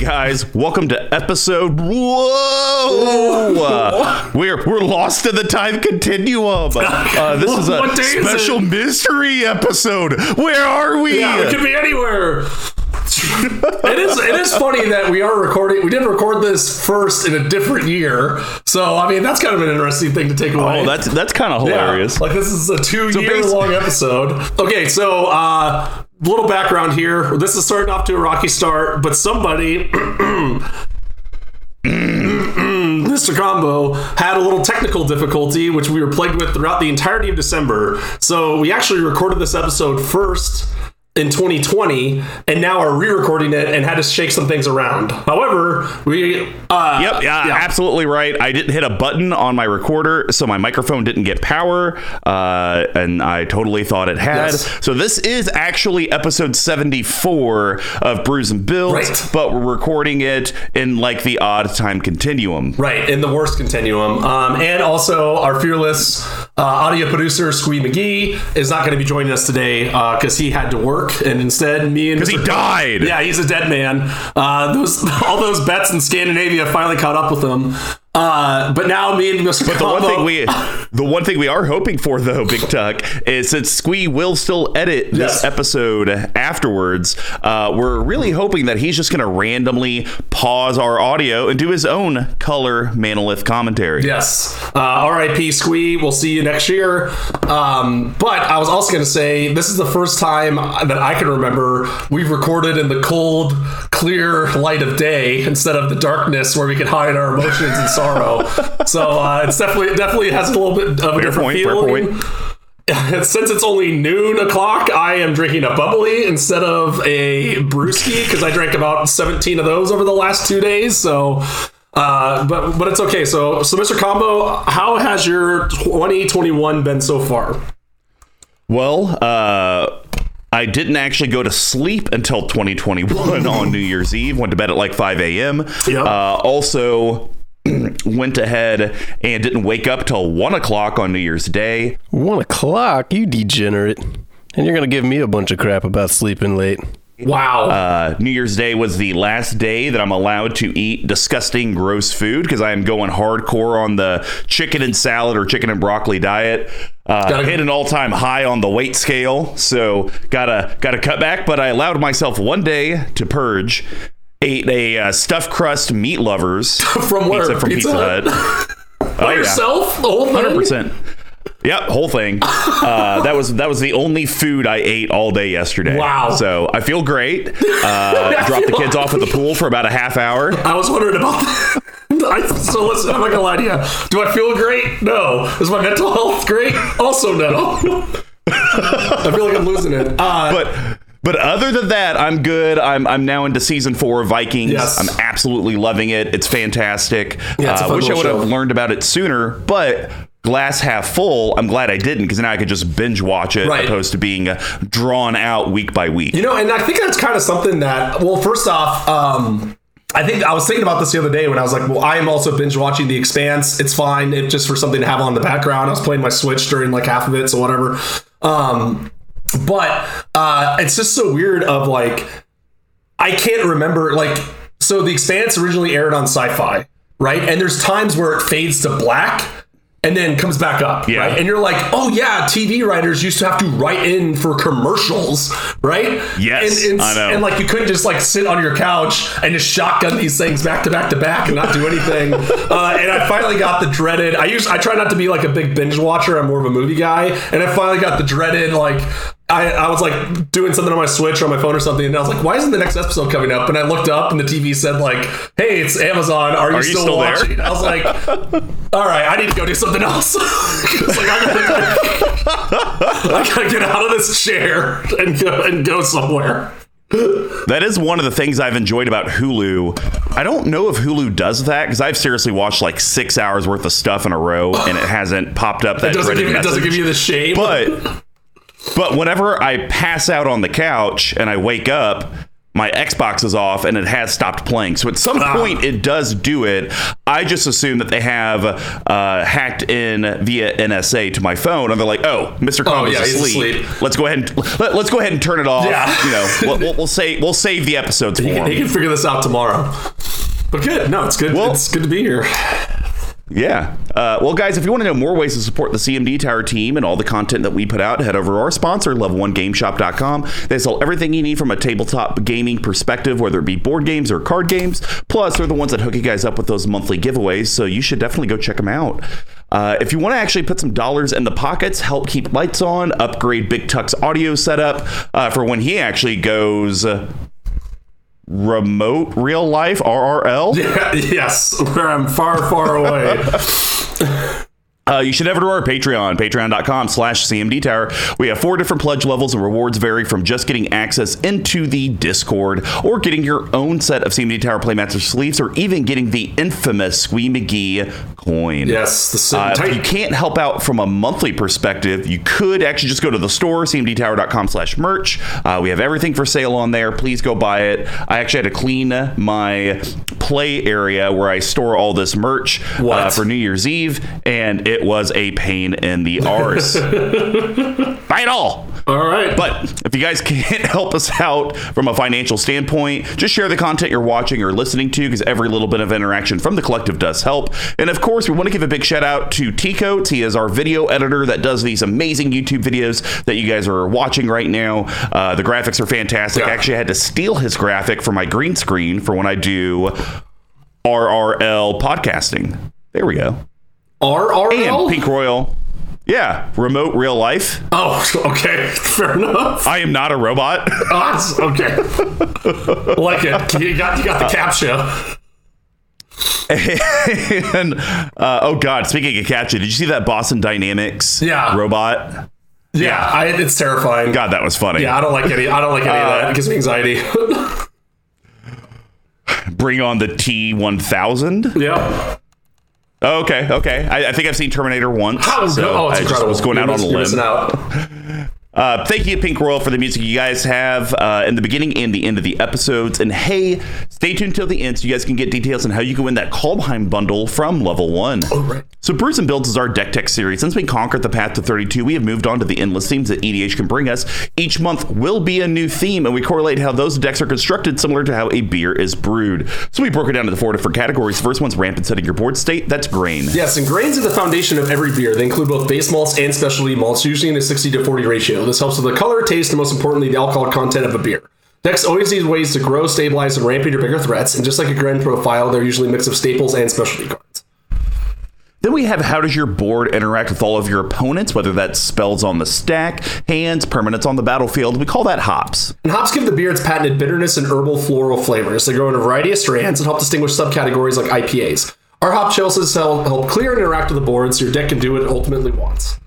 guys. Welcome to episode. Whoa! We're we're lost in the time continuum. Uh, this is a is special it? mystery episode. Where are we? Yeah, it could be anywhere. it is it is funny that we are recording we did record this first in a different year. So I mean that's kind of an interesting thing to take away. oh, that's that's kind of Yeah, hilarious. Like this is a two-year-long episode. Okay, so uh little background here. This is starting off to a rocky start, but somebody Mr. Combo had a little technical difficulty, which we were plagued with throughout the entirety of December. So we actually recorded this episode first in 2020, and now are re-recording it and had to shake some things around. However, we uh, Yep, yeah, absolutely right. I didn't hit a button on my recorder, so my microphone didn't get power, uh, and I totally thought it had. Yes. So this is actually episode 74 of Brews and Builds, Right. but we're recording it in like the odd time continuum. Right, in the worst continuum. Um, and also, our fearless uh, audio producer, Squee McGee, is not going to be joining us today because he had to work. And instead, me and 'Cause he died. Yeah, he's a dead man. Uh, those All those bets in Scandinavia finally caught up with him. Uh, but now, me and Mr. But the one thing we, the one thing we are hoping for though, Big Tuck, is since Squee will still edit this Yes. episode afterwards, uh, we're really hoping that he's just going to randomly pause our audio and do his own color manolith commentary. Yes. Uh, RIP Squee. We'll see you next year. Um, but I was also going to say this is the first time that I can remember we've recorded in the cold, clear light of day instead of the darkness where we can hide our emotions and sorrow. So uh, it's definitely it definitely has a little bit of a different point, feeling. Since it's only noon o'clock, I am drinking a bubbly instead of a brewski because I drank about 17 of those over the last two days. So, uh, but but it's okay. So so Mr. Combo, how has your 2021 been so far? Well, uh, I didn't actually go to sleep until 2021 on New Year's Eve. Went to bed at like 5 a.m. Yep. Uh, also. went ahead and didn't wake up till one o'clock on New Year's Day. One o'clock, you degenerate. And you're gonna give me a bunch of crap about sleeping late. Wow. Uh, New Year's Day was the last day that I'm allowed to eat disgusting, gross food because I am going hardcore on the chicken and salad or chicken and broccoli diet. Uh, Gotta- hit an all-time high on the weight scale, so gotta gotta cut back. But I allowed myself one day to purge. Ate a uh, stuffed crust meat lovers From where? pizza from Pizza Pizza Hut? By oh, yeah. yourself? The whole thing? Hundred percent. Yep, whole thing. Uh, that was that was the only food I ate all day yesterday. Wow. So I feel great. Uh, dropped the kids off at the pool for about a half hour. I was wondering about that. I, so listen, I'm not gonna lie to you. Do I feel great? No. Is my mental health great? Also no. I feel like I'm losing it. Uh, But but other than that, I'm good. I'm I'm now into season four of Vikings. Yes. I'm absolutely loving it. It's fantastic. Yeah, it's uh, fun wish I would have learned about it sooner, but. Glass half full. I'm glad I didn't because now I could just binge watch it Right. opposed to being uh, drawn out week by week. You know, and I think that's kind of something that, well, first off, um, I think I was thinking about this the other day when I was like, well, I am also binge watching The Expanse. It's fine, it, just for something to have on the background. I was playing my Switch during like half of it, so whatever. Um, but uh, it's just so weird. Of like, I can't remember like, so The Expanse originally aired on Sci-Fi, right? And there's times where it fades to black. And then comes back up, Yeah. right? And you're like, oh yeah, TV writers used to have to write in for commercials, right? Yes, and, and, I know. And like you couldn't just like sit on your couch and just shotgun these things back to back to back and not do anything. uh, and I finally got the dreaded. I use I try not to be like a big binge watcher. I'm more of a movie guy. And I finally got the dreaded like. I, I was like doing something on my Switch or on my phone or something, and I was like, "Why isn't the next episode coming up?" And I looked up, and the TV said like, "Hey, it's Amazon. Are you, you still, still there?" I was like, "All right, I need to go do something else." like, I gotta, I gotta get out of this chair and go and go somewhere. That is one of the things I've enjoyed about Hulu. I don't know if Hulu does that because I've seriously watched like six hours worth of stuff in a row and it hasn't popped up that It doesn't give, it doesn't give you the shame. but but whenever I pass out on the couch and I wake up, my Xbox is off and it has stopped playing. So at some Ah. point it does do it. I just assume that they have uh, hacked in via NSA to my phone, and they're like, "Oh, Mr. Combo's yeah, he's asleep. asleep. Let's go ahead and let, us go ahead and turn it off. Yeah. You know, we'll, we'll, we'll save we'll save the episodes for He can, he can figure this out tomorrow. But good. No, it's good. Well- it's good to be here. Yeah. Uh, well, guys, if you want to know more ways to support the CMD Tower team and all the content that we put out, head over to our sponsor, level1gameshop.com. They sell everything you need from a tabletop gaming perspective, whether it be board games or card games. Plus, they're the ones that hook you guys up with those monthly giveaways, so you should definitely go check them out. Uh, if you want to actually put some dollars in the pockets, help keep lights on, upgrade Big Tuck's audio setup uh, for when he actually goes remote real life RRL. Yeah, yes, where I'm far, far away. Uh, you should head over to our Patreon, patreon.com slash CMD Tower. We have four different pledge levels, and rewards vary from just getting access into the Discord or getting your own set of CMD Tower Playmaster sleeves or even getting the infamous Squee McGee coin. yes, the sitting Uh, if you can't help out from a monthly perspective, you could actually just go to the store, cmdtower.com slash merch. Uh, we have everything for sale on there. Please go buy it. I actually had to clean my play area where I store all this merch uh, for New Year's Eve, and it was a pain in the arse. Buy it all. All right. But if you guys can't help us out from a financial standpoint, just share the content you're watching or listening to because every little bit of interaction from the collective does help. And of course, we want to give a big shout out to T Coates. He is our video editor that does these amazing YouTube videos that you guys are watching right now. Uh, the graphics are fantastic. I actually had to steal his graphic for my green screen for when I do RRL podcasting. There we go. RRL? And Pink Royal. Yeah, remote real life. Oh, okay. Fair enough. I am not a robot. Oh, okay. like it. You got, you got the captcha. and uh, oh god, speaking of capture, did you see that Boston Dynamics Yeah. robot? Yeah, I, it's terrifying. God, that was funny. Yeah, I don't like any. I don't like any of that. It gives me anxiety. Bring on the T one thousand. yeah. Oh, okay, okay. I, I think I've seen Terminator once. Oh, so oh, it's I just was going out on a limb. out. Uh, thank you, Pink Royal, for the music you guys have uh, in the beginning and the end of the episodes. And hey, stay tuned till the end so you guys can get details on how you can win that Kaldheim bundle from level one. Oh, right. So, Brews and Builds is our deck tech series. Since we conquered the path to 32, we have moved on to the endless themes that EDH can bring us. Each month will be a new theme, and we correlate how those decks are constructed, similar to how a beer is brewed. So, we broke it down into four different categories. First one's rampant setting your board state. That's grain. Yes, and grains are the foundation of every beer. They include both base malts and specialty malts, usually in a 60 to 40 ratio. This helps with the color, taste, and most importantly, the alcohol content of a beer. Decks always need ways to grow, stabilize, and ramp your bigger threats, and just like a grain profile, they're usually a mix of staples and specialty cards. Then we have how does your board interact with all of your opponents, whether that's spells on the stack, hands, permanents on the battlefield. We call that hops. And hops give the beer its patented bitterness and herbal floral flavors. They grow in a variety of strands and help distinguish subcategories like IPAs. Our hop help, help clear and interact with the board so your deck can do what it ultimately wants.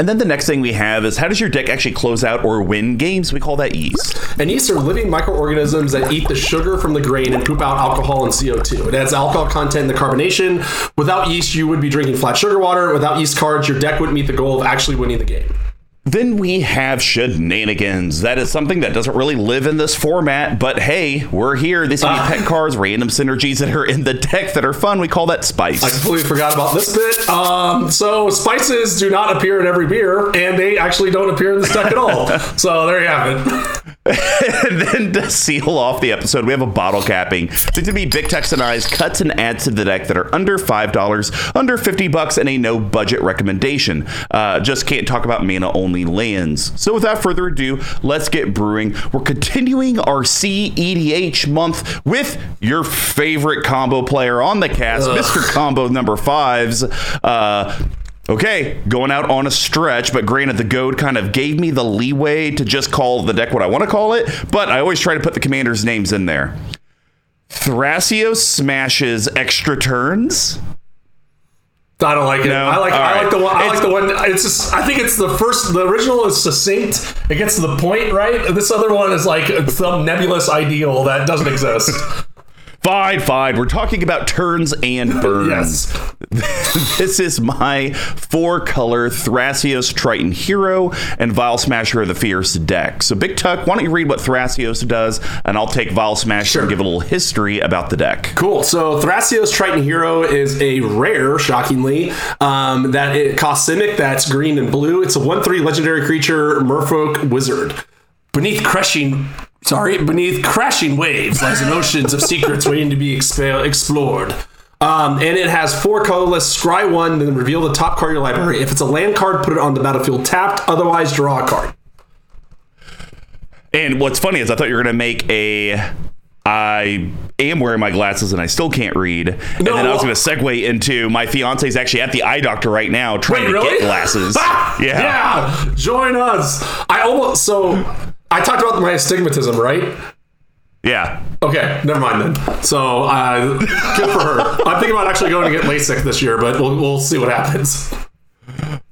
And then the next thing we have is how does your deck actually close out or win games? We call that yeast. And yeast are living microorganisms that eat the sugar from the grain and poop out alcohol and CO2. It adds alcohol content in the carbonation. Without yeast, you would be drinking flat sugar water. Without yeast cards, your deck wouldn't meet the goal of actually winning the game. Then we have shenanigans. That is something that doesn't really live in this format, but hey, we're here. These can be pet cards, random synergies that are in the deck that are fun. We call that spice. I completely forgot about this bit. Um, so spices do not appear in every beer, and they actually don't appear in this deck at all. So there you have it. And then to seal off the episode, we have a bottle capping. It's going to be Big Tuck and I's cuts and adds to the deck that are under five dollars, under fifty bucks, and a no budget recommendation. Uh, just can't talk about mana only lands. So without further ado, let's get brewing. We're continuing our CEDH month with your favorite combo player on the cast, Mr. Combo number fives. Uh, Okay, going out on a stretch, but granted, the goad kind of gave me the leeway to just call the deck what I want to call it, but I always try to put the commanders' names in there. Thrasio smashes extra turns. I don't like it. No? I like. All I right. like the one. I It's- like the one. It's just. I think it's the first. The original is succinct. It gets to the point, right? This other one is like some nebulous ideal that doesn't exist. Fine, fine. We're talking about turns and burns. Yes. this is my four color Thrasios Triton Hero and Vial Smasher of the Fierce deck. So, Big Tuck, why don't you read what Thrasios does, and I'll take Vial Smasher Sure. and give a little history about the deck. Cool. So Thrasios Triton Hero is a rare, shockingly, um, that it costs Simic. That's green and blue. It's a one-three legendary creature, Merfolk Wizard. Beneath crushing, sorry, beneath crashing waves lies an oceans of secrets waiting to be explored. Um, and it has four colorless. Scry one, then reveal the top card of your library. If it's a land card, put it on the battlefield tapped. Otherwise, draw a card. And what's funny is I thought you were going to make a. I am wearing my glasses and I still can't read. No, And then I was going to segue into my fiance is actually at the eye doctor right now trying to get glasses. Ah! yeah. yeah, join us. I almost so I talked about my astigmatism, right? Yeah. Okay, never mind then. So uh, good for her. I'm thinking about actually going to get LASIK this year, but we'll, we'll see what happens.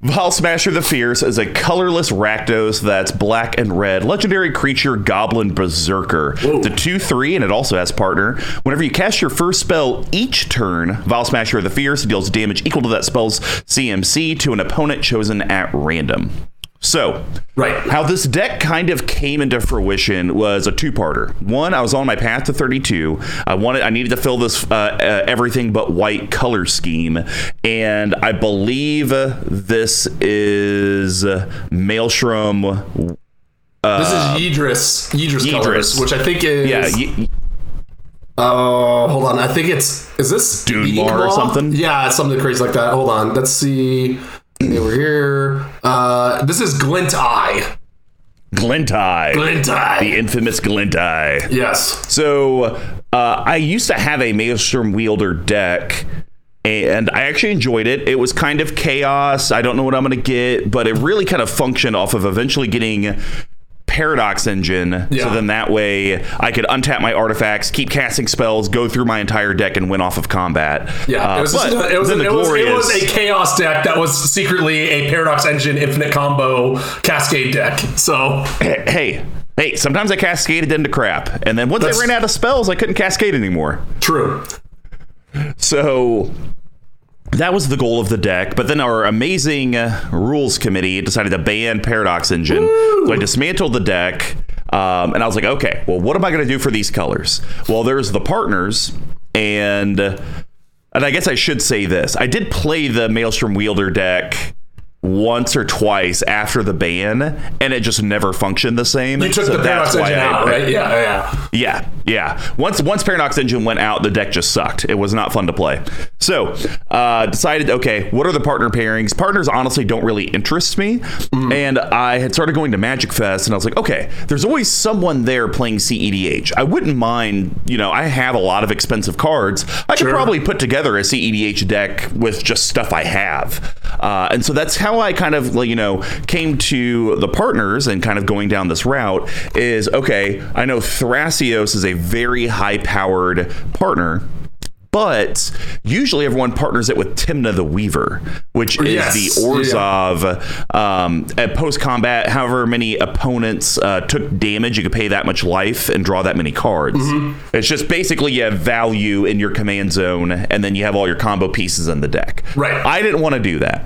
Vial Smasher the Fierce is a colorless Rakdos that's black and red. Legendary creature Goblin Berserker. It's a 2 3, and it also has partner. Whenever you cast your first spell each turn, Vial Smasher the Fierce deals damage equal to that spell's CMC to an opponent chosen at random. So, Right. how this deck kind of came into fruition was a two-parter. One, I was on my path to 32. I wanted, I needed to fill this uh, uh, everything but white color scheme, and I believe this is Maelstrom. this is Yidris, Yidris, colors, which I think is. Yeah, y- Oh, hold on. I think it's is this Ink or something? Yeah, something crazy like that. Hold on. Let's see. Over here. Uh, this is Glint Eye. Glint Eye, Glint Eye. the infamous Glint Eye. yes. So uh, I used to have a Maelstrom wielder deck. And I actually enjoyed it. It was kind of chaos. I don't know what I'm going to get, but it really kind of functioned off of eventually getting Paradox Engine. Yeah. So then that way I could untap my artifacts, keep casting spells, go through my entire deck, and win off of combat. Yeah, Uh, it was, it, was, then it, was, it was a chaos deck that was secretly a Paradox Engine infinite combo Cascade deck. So hey, hey, sometimes I cascaded into crap. And then once That's- I ran out of spells, I couldn't cascade anymore. true. So that was the goal of the deck, but then our amazing uh, rules committee decided to ban Paradox Engine. So I dismantled the deck, um, and I was like, okay, well, what am I going to do for these colors? Well, there's the partners, and and I guess I should say this: I did play the Maelstrom Wielder deck once or twice after the ban, and it just never functioned the same. You took So the Paradox Engine out, right? Yeah, yeah. yeah, yeah. Once once Paradox Engine went out, the deck just sucked. It was not fun to play. So uh, decided, okay, what are the partner pairings? Partners honestly don't really interest me. And I had started going to Magic Fest, and I was like, okay, there's always someone there playing CEDH. I wouldn't mind, you know, I have a lot of expensive cards. I could probably put together a CEDH deck with just stuff I have. Uh, and so that's how I kind of, like, you know, came to the partners and kind of going down this route is okay, I know Thrasios is a very high powered partner. But usually everyone partners it with Tymna the Weaver, which is Yes, the yeah. Orzhov. Um, at post combat, however many opponents uh, took damage, you could pay that much life and draw that many cards. Mm-hmm. It's just basically you have value in your command zone, and then you have all your combo pieces in the deck. Right. I didn't want to do that.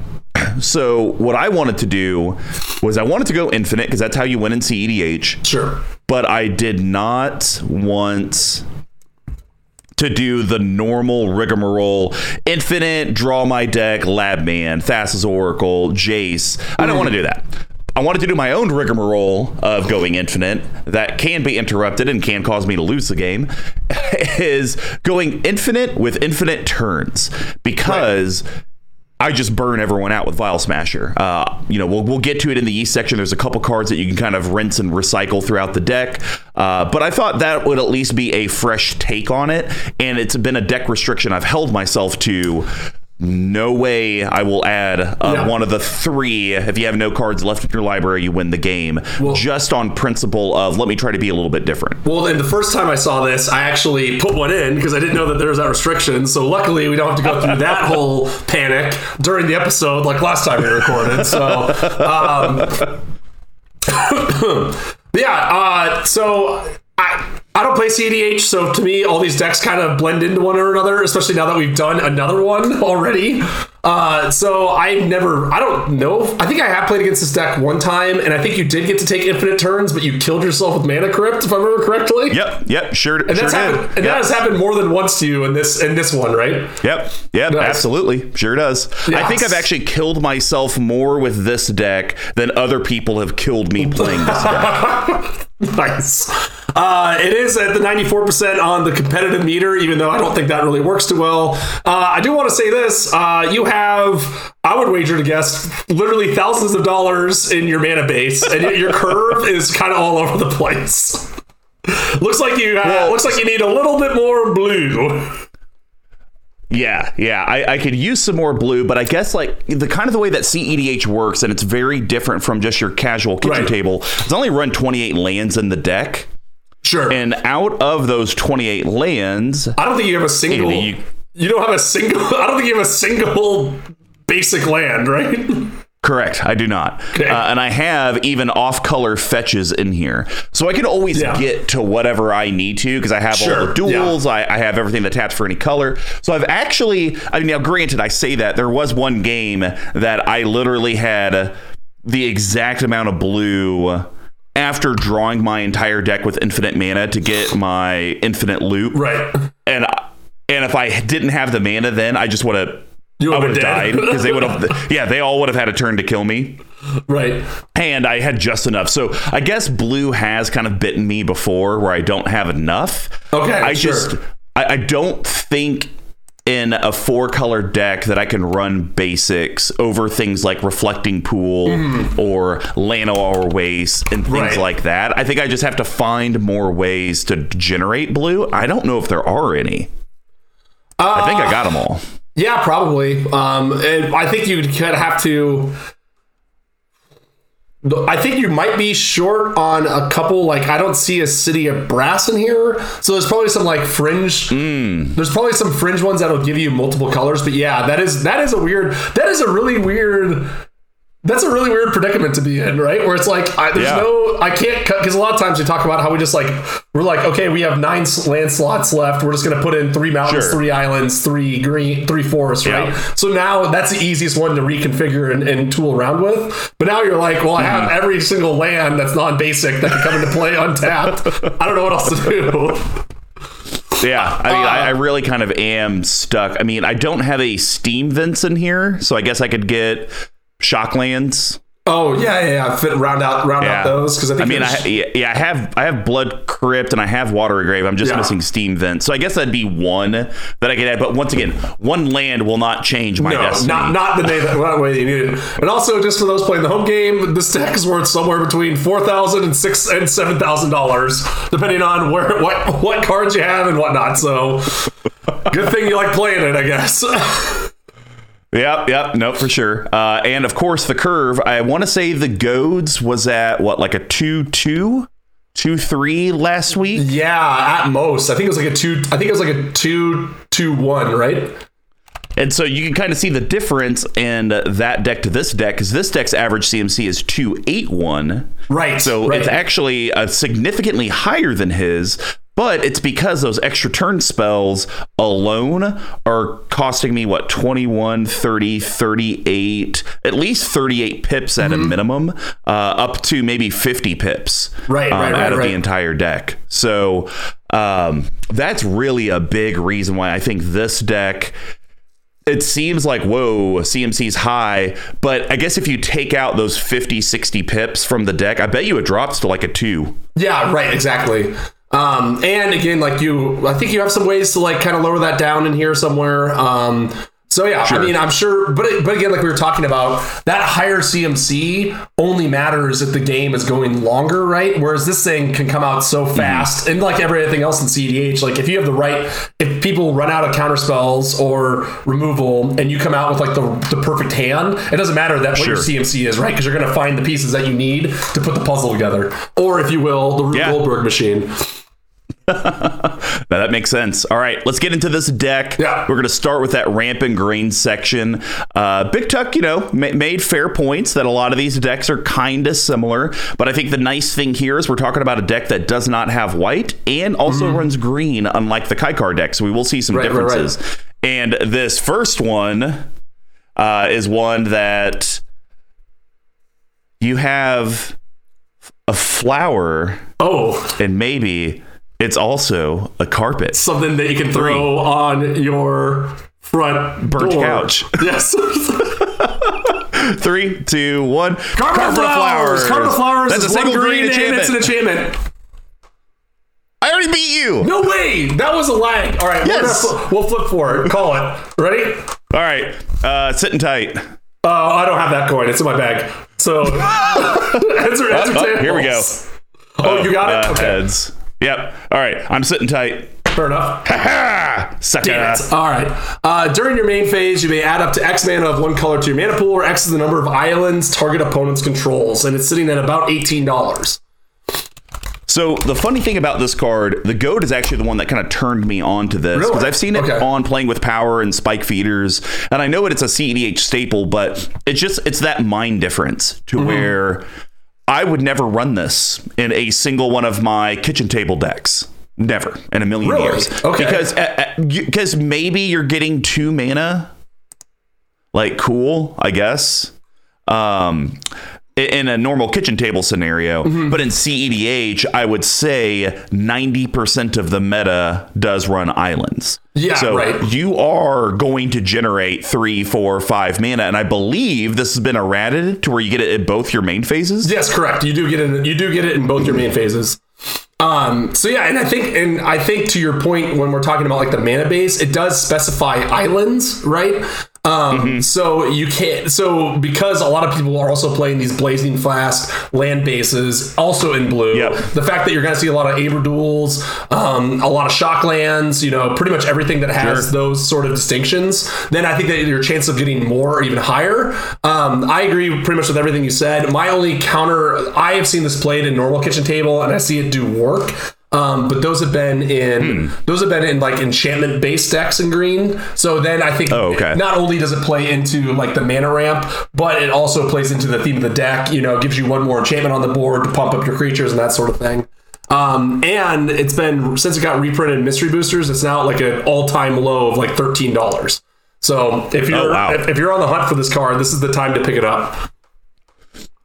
So what I wanted to do was I wanted to go infinite because that's how you win in CEDH Sure. but I did not want to do the normal rigmarole infinite draw my deck lab man Thassa's oracle jace. I don't want to do that. I wanted to do my own rigmarole of going infinite that can be interrupted and can cause me to lose the game is going infinite with infinite turns. Because I just burn everyone out with Vial Smasher. Uh, you know, we'll, we'll get to it in the yeast section. There's a couple cards that you can kind of rinse and recycle throughout the deck. Uh, but I thought that would at least be a fresh take on it. And it's been a deck restriction I've held myself to. No way I will add uh, Yeah. one of the three. If you have no cards left in your library, you win the game. Well- just on principle of let me try to be a little bit different. Well, and the first time I saw this, I actually put one in because I didn't know that there was that restriction. So luckily, we don't have to go through that whole panic during the episode like last time we recorded. So, um, yeah. Uh, so I I don't play CDH, so to me, all these decks kind of blend into one or another, especially now that we've done another one already. Uh, so I've never, I don't know. I think I have played against this deck one time, and I think you did get to take infinite turns, but you killed yourself with Mana Crypt, if I remember correctly. Yep, yep, sure, And sure happened, and Yep. that has happened more than once to you in this in this one, right? Yep. Yep. Nice. Absolutely. Sure does. Yeah. I think I've actually killed myself more with this deck than other people have killed me playing this deck. nice. Uh, it is at the 94% on the competitive meter, even though I don't think that really works too well. Uh, I do want to say this. Uh, you have, I would wager to guess, literally thousands of dollars in your mana base, and your curve is kind of all over the place. looks like you uh, looks like you need a little bit more blue. Yeah, yeah. I, I could use some more blue, but I guess like the kind of the way that CEDH works, and it's very different from just your casual kitchen Right. table. It's only run 28 lands in the deck. Sure. And out of those 28 lands, I don't think you have a single. You, you- don't have a single. I don't think you have a single basic land, right? Correct. I do not. Okay. Uh, and I have even off color fetches in here. So I can always Yeah. get to whatever I need to because I have all the duals. I, I have everything that taps for any color. So I've actually, I mean, now granted, I say that there was one game that I literally had the exact amount of blue after drawing my entire deck with infinite mana to get my infinite loop. right. And, and if I didn't have the mana then, I just would have. I would have died because they would have. Yeah, they all would have had a turn to kill me Right. and I had just enough. So I guess blue has kind of bitten me before where I don't have enough. Okay, I sure. just I, I don't think in a four color deck that I can run basics over things like reflecting pool or Lano or waste and things. Right. like that. I think I just have to find more ways to generate blue. I don't know if there are any. I think I got them all. Yeah, probably. Um, and I think you'd kind of have to. I think you might be short on a couple. Like, I don't see a city of brass in here, so there's probably some like fringe. Hmm. There's probably some fringe ones that'll give you multiple colors. But yeah, that is that is a weird. That is a really weird. That's a really weird predicament to be in, right? Where it's like, I, there's Yeah. no, I can't cut because a lot of times we talk about how we just like, we're like, okay, we have nine land slots left. We're just gonna put in three mountains, Sure. three islands, three green, three forests, right? Yeah. So now that's the easiest one to reconfigure and, and tool around with. But now you're like, well, I have Mm-hmm. every single land that's non-basic that can come into play untapped. I don't know what else to do. Yeah, I mean, I, I really kind of am stuck. I mean, I don't have a steam vents in here, so I guess I could get shocklands. Oh yeah, yeah, yeah. Fit round out, round Yeah, out those because I I mean, I, yeah, yeah, I have I have blood crypt and I have watery grave. I'm just Yeah. missing steam vents, so I guess that'd be one that I could add. But once again, one land will not change my No, destiny. not not the day that not way you need it. And also, just for those playing the home game, this deck is worth somewhere between four thousand and six and seven thousand dollars, depending on where what what cards you have and whatnot. So, good thing you like playing it, I guess. Yep, yep, no, for sure. Uh, and of course, the curve. I want to say the Goads was at what, like a two two, two three last week. yeah, at most, I think it was like a two. I think it was like a two two one, right? And so you can kind of see the difference in that deck to this deck because this deck's average CMC is 281. Right. So right. it's actually uh, significantly higher than his, but it's because those extra turn spells alone are costing me what 21, 30, 38, at least 38 pips at a minimum, uh, up to maybe 50 pips Mm-hmm. Right, um, right, right, out of right. the entire deck. So um, that's really a big reason why I think this deck it seems like whoa cmc's high but i guess if you take out those 50 60 pips from the deck i bet you it drops to like a two Yeah, right, exactly. Um, and again, like you, I think you have some ways to like kind of lower that down in here somewhere. Um, so yeah, I mean, I'm sure, but but again, like we were talking about, that higher CMC only matters if the game is going longer, right? Whereas this thing can come out so fast, and like everything else in CDH, like if you have the right, if people run out of counter spells or removal, and you come out with like the the perfect hand, it doesn't matter that what your CMC is, right? Because you're going to find the pieces that you need to put the puzzle together, or if you will, the Yeah. Goldberg machine. Now that makes sense. All right, let's get into this deck. Yeah. We're going to start with that ramp and green section. Uh, Big Tuck, you know, ma- made fair points that a lot of these decks are kind of similar. But I think the nice thing here is we're talking about a deck that does not have white and also runs green, unlike the Kaikar deck. So we will see some. Right, right, right. differences. And this first one uh, is one that you have a flower Oh, and maybe it's also a carpet. something that you can throw on your front Burnt door. couch. Yes. Three, two, one. Carpet of flowers. Carpet of flowers That's a single green green and it's an enchantment. enchantment. I already beat you. No way. That was a lag. All right. Yes. fl- we'll flip for it. Call it. Ready? All right, uh, sitting tight. Uh, I don't have that coin. It's in my bag. So answer, answer oh, here we go. tables. Oh, you got it. Uh, Okay. Heads. Yep. All right, I'm sitting tight. Fair enough. Ha! Damn it. All right. Uh, during your main phase, you may add up to X mana of one color to your mana pool, where X is the number of islands target opponents controls, and it's sitting at about eighteen dollars. So the funny thing about this card, the goat is actually the one that kind of turned me on to this because Really? I've seen it Okay. on playing with power and spike feeders, and I know it, it's a CEDH staple, but it's just it's that mind difference to Mm-hmm. where I would never run this in a single one of my kitchen table decks. Never in a million Really? years. Okay. Because because maybe you're getting two mana, like cool, I guess. Um, in a normal kitchen table scenario, Mm-hmm. but in CEDH, I would say 90% of the meta does run islands. Yeah, so right. you are going to generate three, four, five mana, and I believe this has been errated to where you get it in both your main phases. Yes, correct. You do get it. You do get it in both your main phases. Um, so yeah, and I think, and I think to your point, when we're talking about like the mana base, it does specify islands, right? Um, Mm-hmm. so you can't, so because a lot of people are also playing these blazing fast land bases, also in blue, Yep. the fact that you're going to see a lot of ABUR duals, um, a lot of shock lands, you know, pretty much everything that has Sure. those sort of distinctions, then I think that your chance of getting more or even higher. Um, I agree pretty much with everything you said. My only counter, I have seen this played in normal kitchen table, and I see it do work. Um, but those have been in Hmm. those have been in like enchantment based decks in green. So then I think Oh, okay. not only does it play into like the mana ramp, but it also plays into the theme of the deck. You know, gives you one more enchantment on the board to pump up your creatures and that sort of thing. Um, and it's been since it got reprinted in mystery boosters, it's now at like an all time low of like thirteen dollars. So if you're Oh, wow. if, if you're on the hunt for this card, this is the time to pick it up.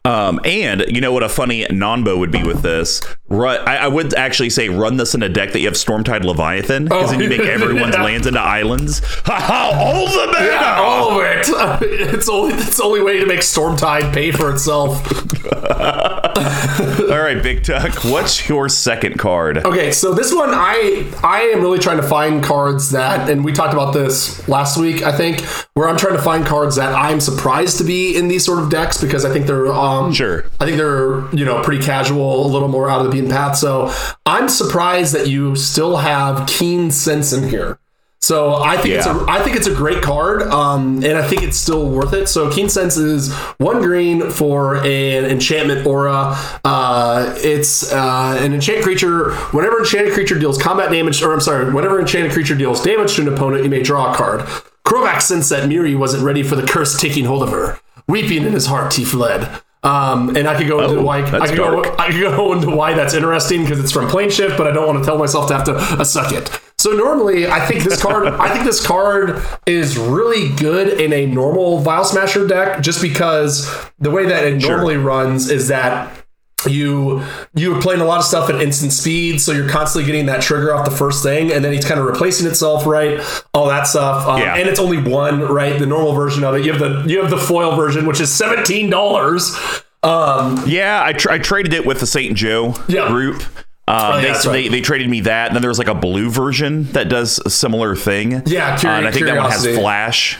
Um, and you know what a funny nonbo would be with this? Run, I, I would actually say run this in a deck that you have Stormtide Leviathan, because Oh, then you make everyone's yeah. lands into islands. Ha ha! All the mana! Yeah, all of it. It's only it's the only way to make Stormtide pay for itself. All right, Big Tuck, what's your second card? Okay, so this one I I am really trying to find cards that and we talked about this last week, I think, where I'm trying to find cards that I'm surprised to be in these sort of decks because I think they're um Sure. I think they're, you know, pretty casual, a little more out of the beaten path. So I'm surprised that you still have Keen Sense in here. So I think it's a I think it's a great card, um, and I think it's still worth it. So Keen Sense is one green for an enchantment aura. Uh, it's uh, an enchanted creature. Whenever enchanted creature deals combat damage, or I'm sorry, whenever enchanted creature deals damage to an opponent, you may draw a card. Crovax sensed that Mirri wasn't ready for the curse taking hold of her. Weeping in his heart, he fled. Um, and I could go into Oh, why I that's could go. I could go into why that's interesting because it's from plane shift, but I don't want to tell myself to have to uh, suck it. So normally, I think this card, I think this card is really good in a normal Vial Smasher deck, just because the way that it normally runs is that you you are playing a lot of stuff at instant speed, so you're constantly getting that trigger off the first thing, and then it's kind of replacing itself, right? All that stuff, um, Yeah. and it's only one, right? The normal version of it. You have the you have the foil version, which is seventeen dollars. Um, Yeah, I, tr- I traded it with the Saint Joe Yeah. group. Um, Oh, yeah, they, that's they, they traded me that, and then there's like a blue version that does a similar thing. Yeah, Uh, and I think that one has flash.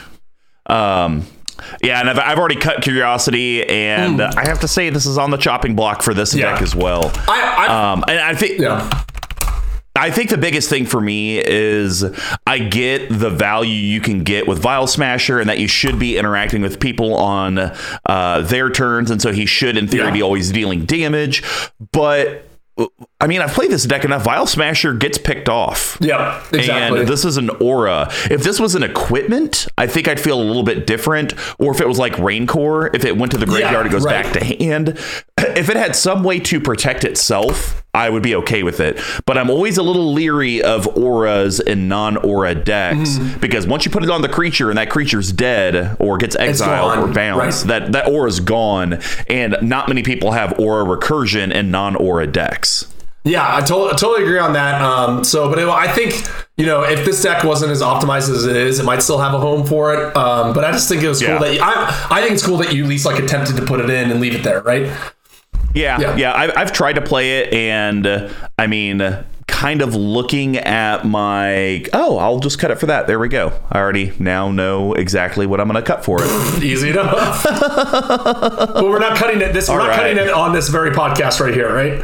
Um, yeah, and I've, I've already cut Curiosity, and uh, I have to say this is on the chopping block for this. Yeah. deck as well. I, I Um, and I think yeah. I think the biggest thing for me is I get the value you can get with Vial Smasher and that you should be interacting with people on uh, their turns. And so he should, in theory, Yeah. be always dealing damage. But I mean, I've played this deck enough. Vial Smasher gets picked off. Yeah, exactly. And this is an aura. If this was an equipment, I think I'd feel a little bit different. Or if it was like Rancor, if it went to the graveyard, Yeah, it goes right. back to hand. If it had some way to protect itself, I would be okay with it. But I'm always a little leery of auras and non-aura decks Mm-hmm. because once you put it on the creature and that creature's dead or gets exiled or bounced, Right. that that aura's gone. And not many people have aura recursion and non-aura decks. Yeah, I totally, totally agree on that. Um, so, but it, I think you know if this deck wasn't as optimized as it is, it might still have a home for it. Um, but I just think it was Yeah. cool that you, I, I think it's cool that you at least like attempted to put it in and leave it there, right? Yeah, Yeah. yeah. I, I've tried to play it, and uh, I mean, uh, kind of looking at my. Oh, I'll just cut it for that. There we go. I already now know exactly what I'm going to cut for it. Easy enough. but we're not cutting it. This we're All not cutting it on this very podcast right here, right?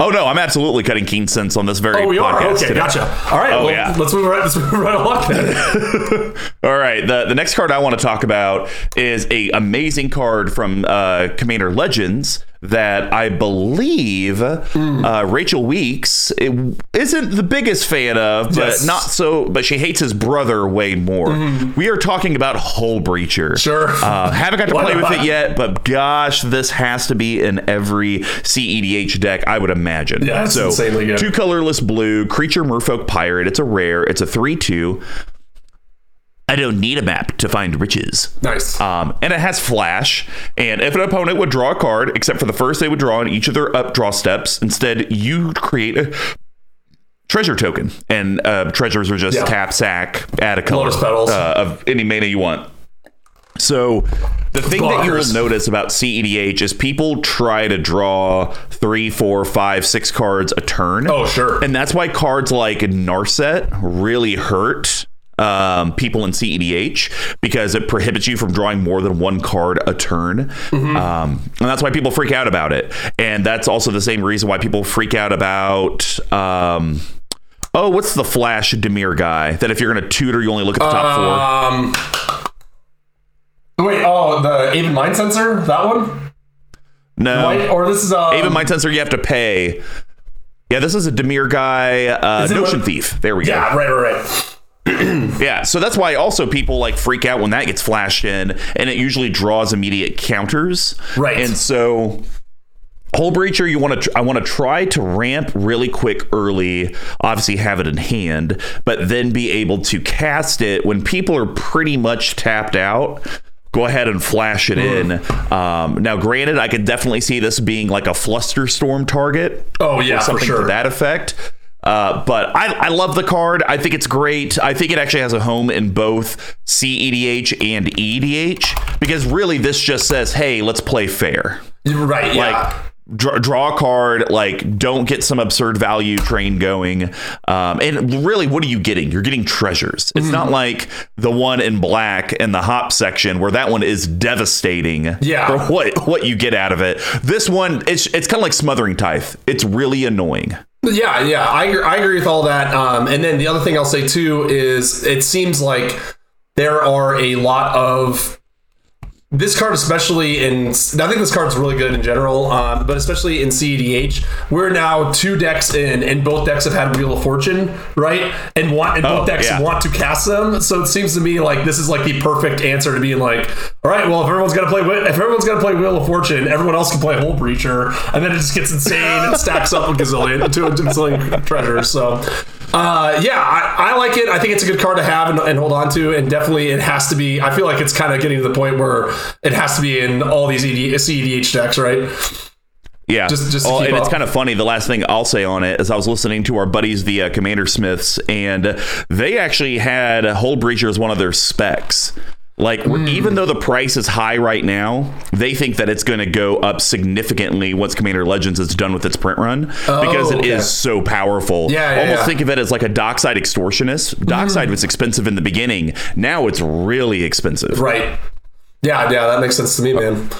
Oh no, I'm absolutely cutting Keen Sense on this very. Oh, we are. Okay, today. gotcha. All right. Oh, well, yeah. let's move right. Let's move right along then. All right. The the next card I want to talk about is a amazing card from uh, Commander Legends that I believe Hmm. uh, Rachel Weeks is isn't the biggest fan of, but Yes. not so. But she hates his brother way more. We are talking about Hull Breacher. Sure. Uh, haven't got to play with it yet, but gosh, this has to be in every CEDH deck, I would imagine. Yeah, so insanely good. two colorless blue creature merfolk pirate. It's a rare. It's a three two. I don't need a map to find riches. nice. Um, and it has flash. And if an opponent would draw a card, except for the first they would draw on each of their up draw steps, instead you create a treasure token. And uh, treasures are just Yeah. tap, sack, add a color Lotus petals. Uh, of any mana you want. So the thing that you will notice about CEDH is people try to draw three, four, five, six cards a turn. Oh, sure. And that's why cards like Narset really hurt um, people in CEDH because it prohibits you from drawing more than one card a turn. Mm-hmm. Um, and that's why people freak out about it. And that's also the same reason why people freak out about. Um, Oh, what's the Flash Dimir guy? That if you're going to tutor, you only look at the top four. Um. Wait. Oh, the Aven Mindcensor. That one. No, Right? Or this is um, Aven Mindcensor, you have to pay. Yeah, this is a Dimir guy, uh, Notion what- Thief. There we go. Yeah. Right. Right. Right. Yeah, so that's why also people like freak out when that gets flashed in, and it usually draws immediate counters. Right. And so, Hull Breacher, you want to tr- I want to try to ramp really quick early. Obviously, have it in hand, but then be able to cast it when people are pretty much tapped out. Go ahead and flash it in. Um, now, granted, I could definitely see this being like a flusterstorm target Oh yeah, or for something sure. to that effect. Uh, but I, I love the card. I think it's great. I think it actually has a home in both CEDH and EDH because really this just says, hey, let's play fair. Right. Yeah. Like draw, draw a card, like don't get some absurd value train going. Um, and really, what are you getting? You're getting treasures. It's Mm-hmm. not like the one in black in the hop section where that one is devastating Yeah. for what what you get out of it. This one, it's it's kind of like smothering tithe. It's really annoying. Yeah, yeah, I agree, I agree with all that. Um, and then the other thing I'll say too is it seems like there are a lot of this card, especially in. I think this card's really good in general, um, but especially in CEDH, we're now two decks in, and both decks have had Wheel of Fortune, right? And want and both Oh, decks yeah. want to cast them. So it seems to me like this is like the perfect answer to being like, all right, well, if everyone's gonna play, if everyone's gonna play Wheel of Fortune, everyone else can play Hull Breacher, and then it just gets insane and stacks up a gazillion to a gazillion treasures. So. Uh, yeah, I, I like it. I think it's a good card to have and, and hold on to, and definitely it has to be. I feel like it's kind of getting to the point where it has to be in all these ED, CEDH decks, right? Yeah. Just- just to Oh, and it's kind of funny. The last thing I'll say on it is I was listening to our buddies, the uh, Commander Smiths, and they actually had Hull Breacher as one of their specs. Like, Hmm. even though the price is high right now, they think that it's going to go up significantly once Commander Legends is done with its print run because it is Oh, okay. so powerful. Yeah, yeah, Almost yeah. think of it as like a Dockside Extortionist. Dockside was expensive in the beginning. Now it's really expensive. Right. Yeah, yeah, that makes sense to me, man.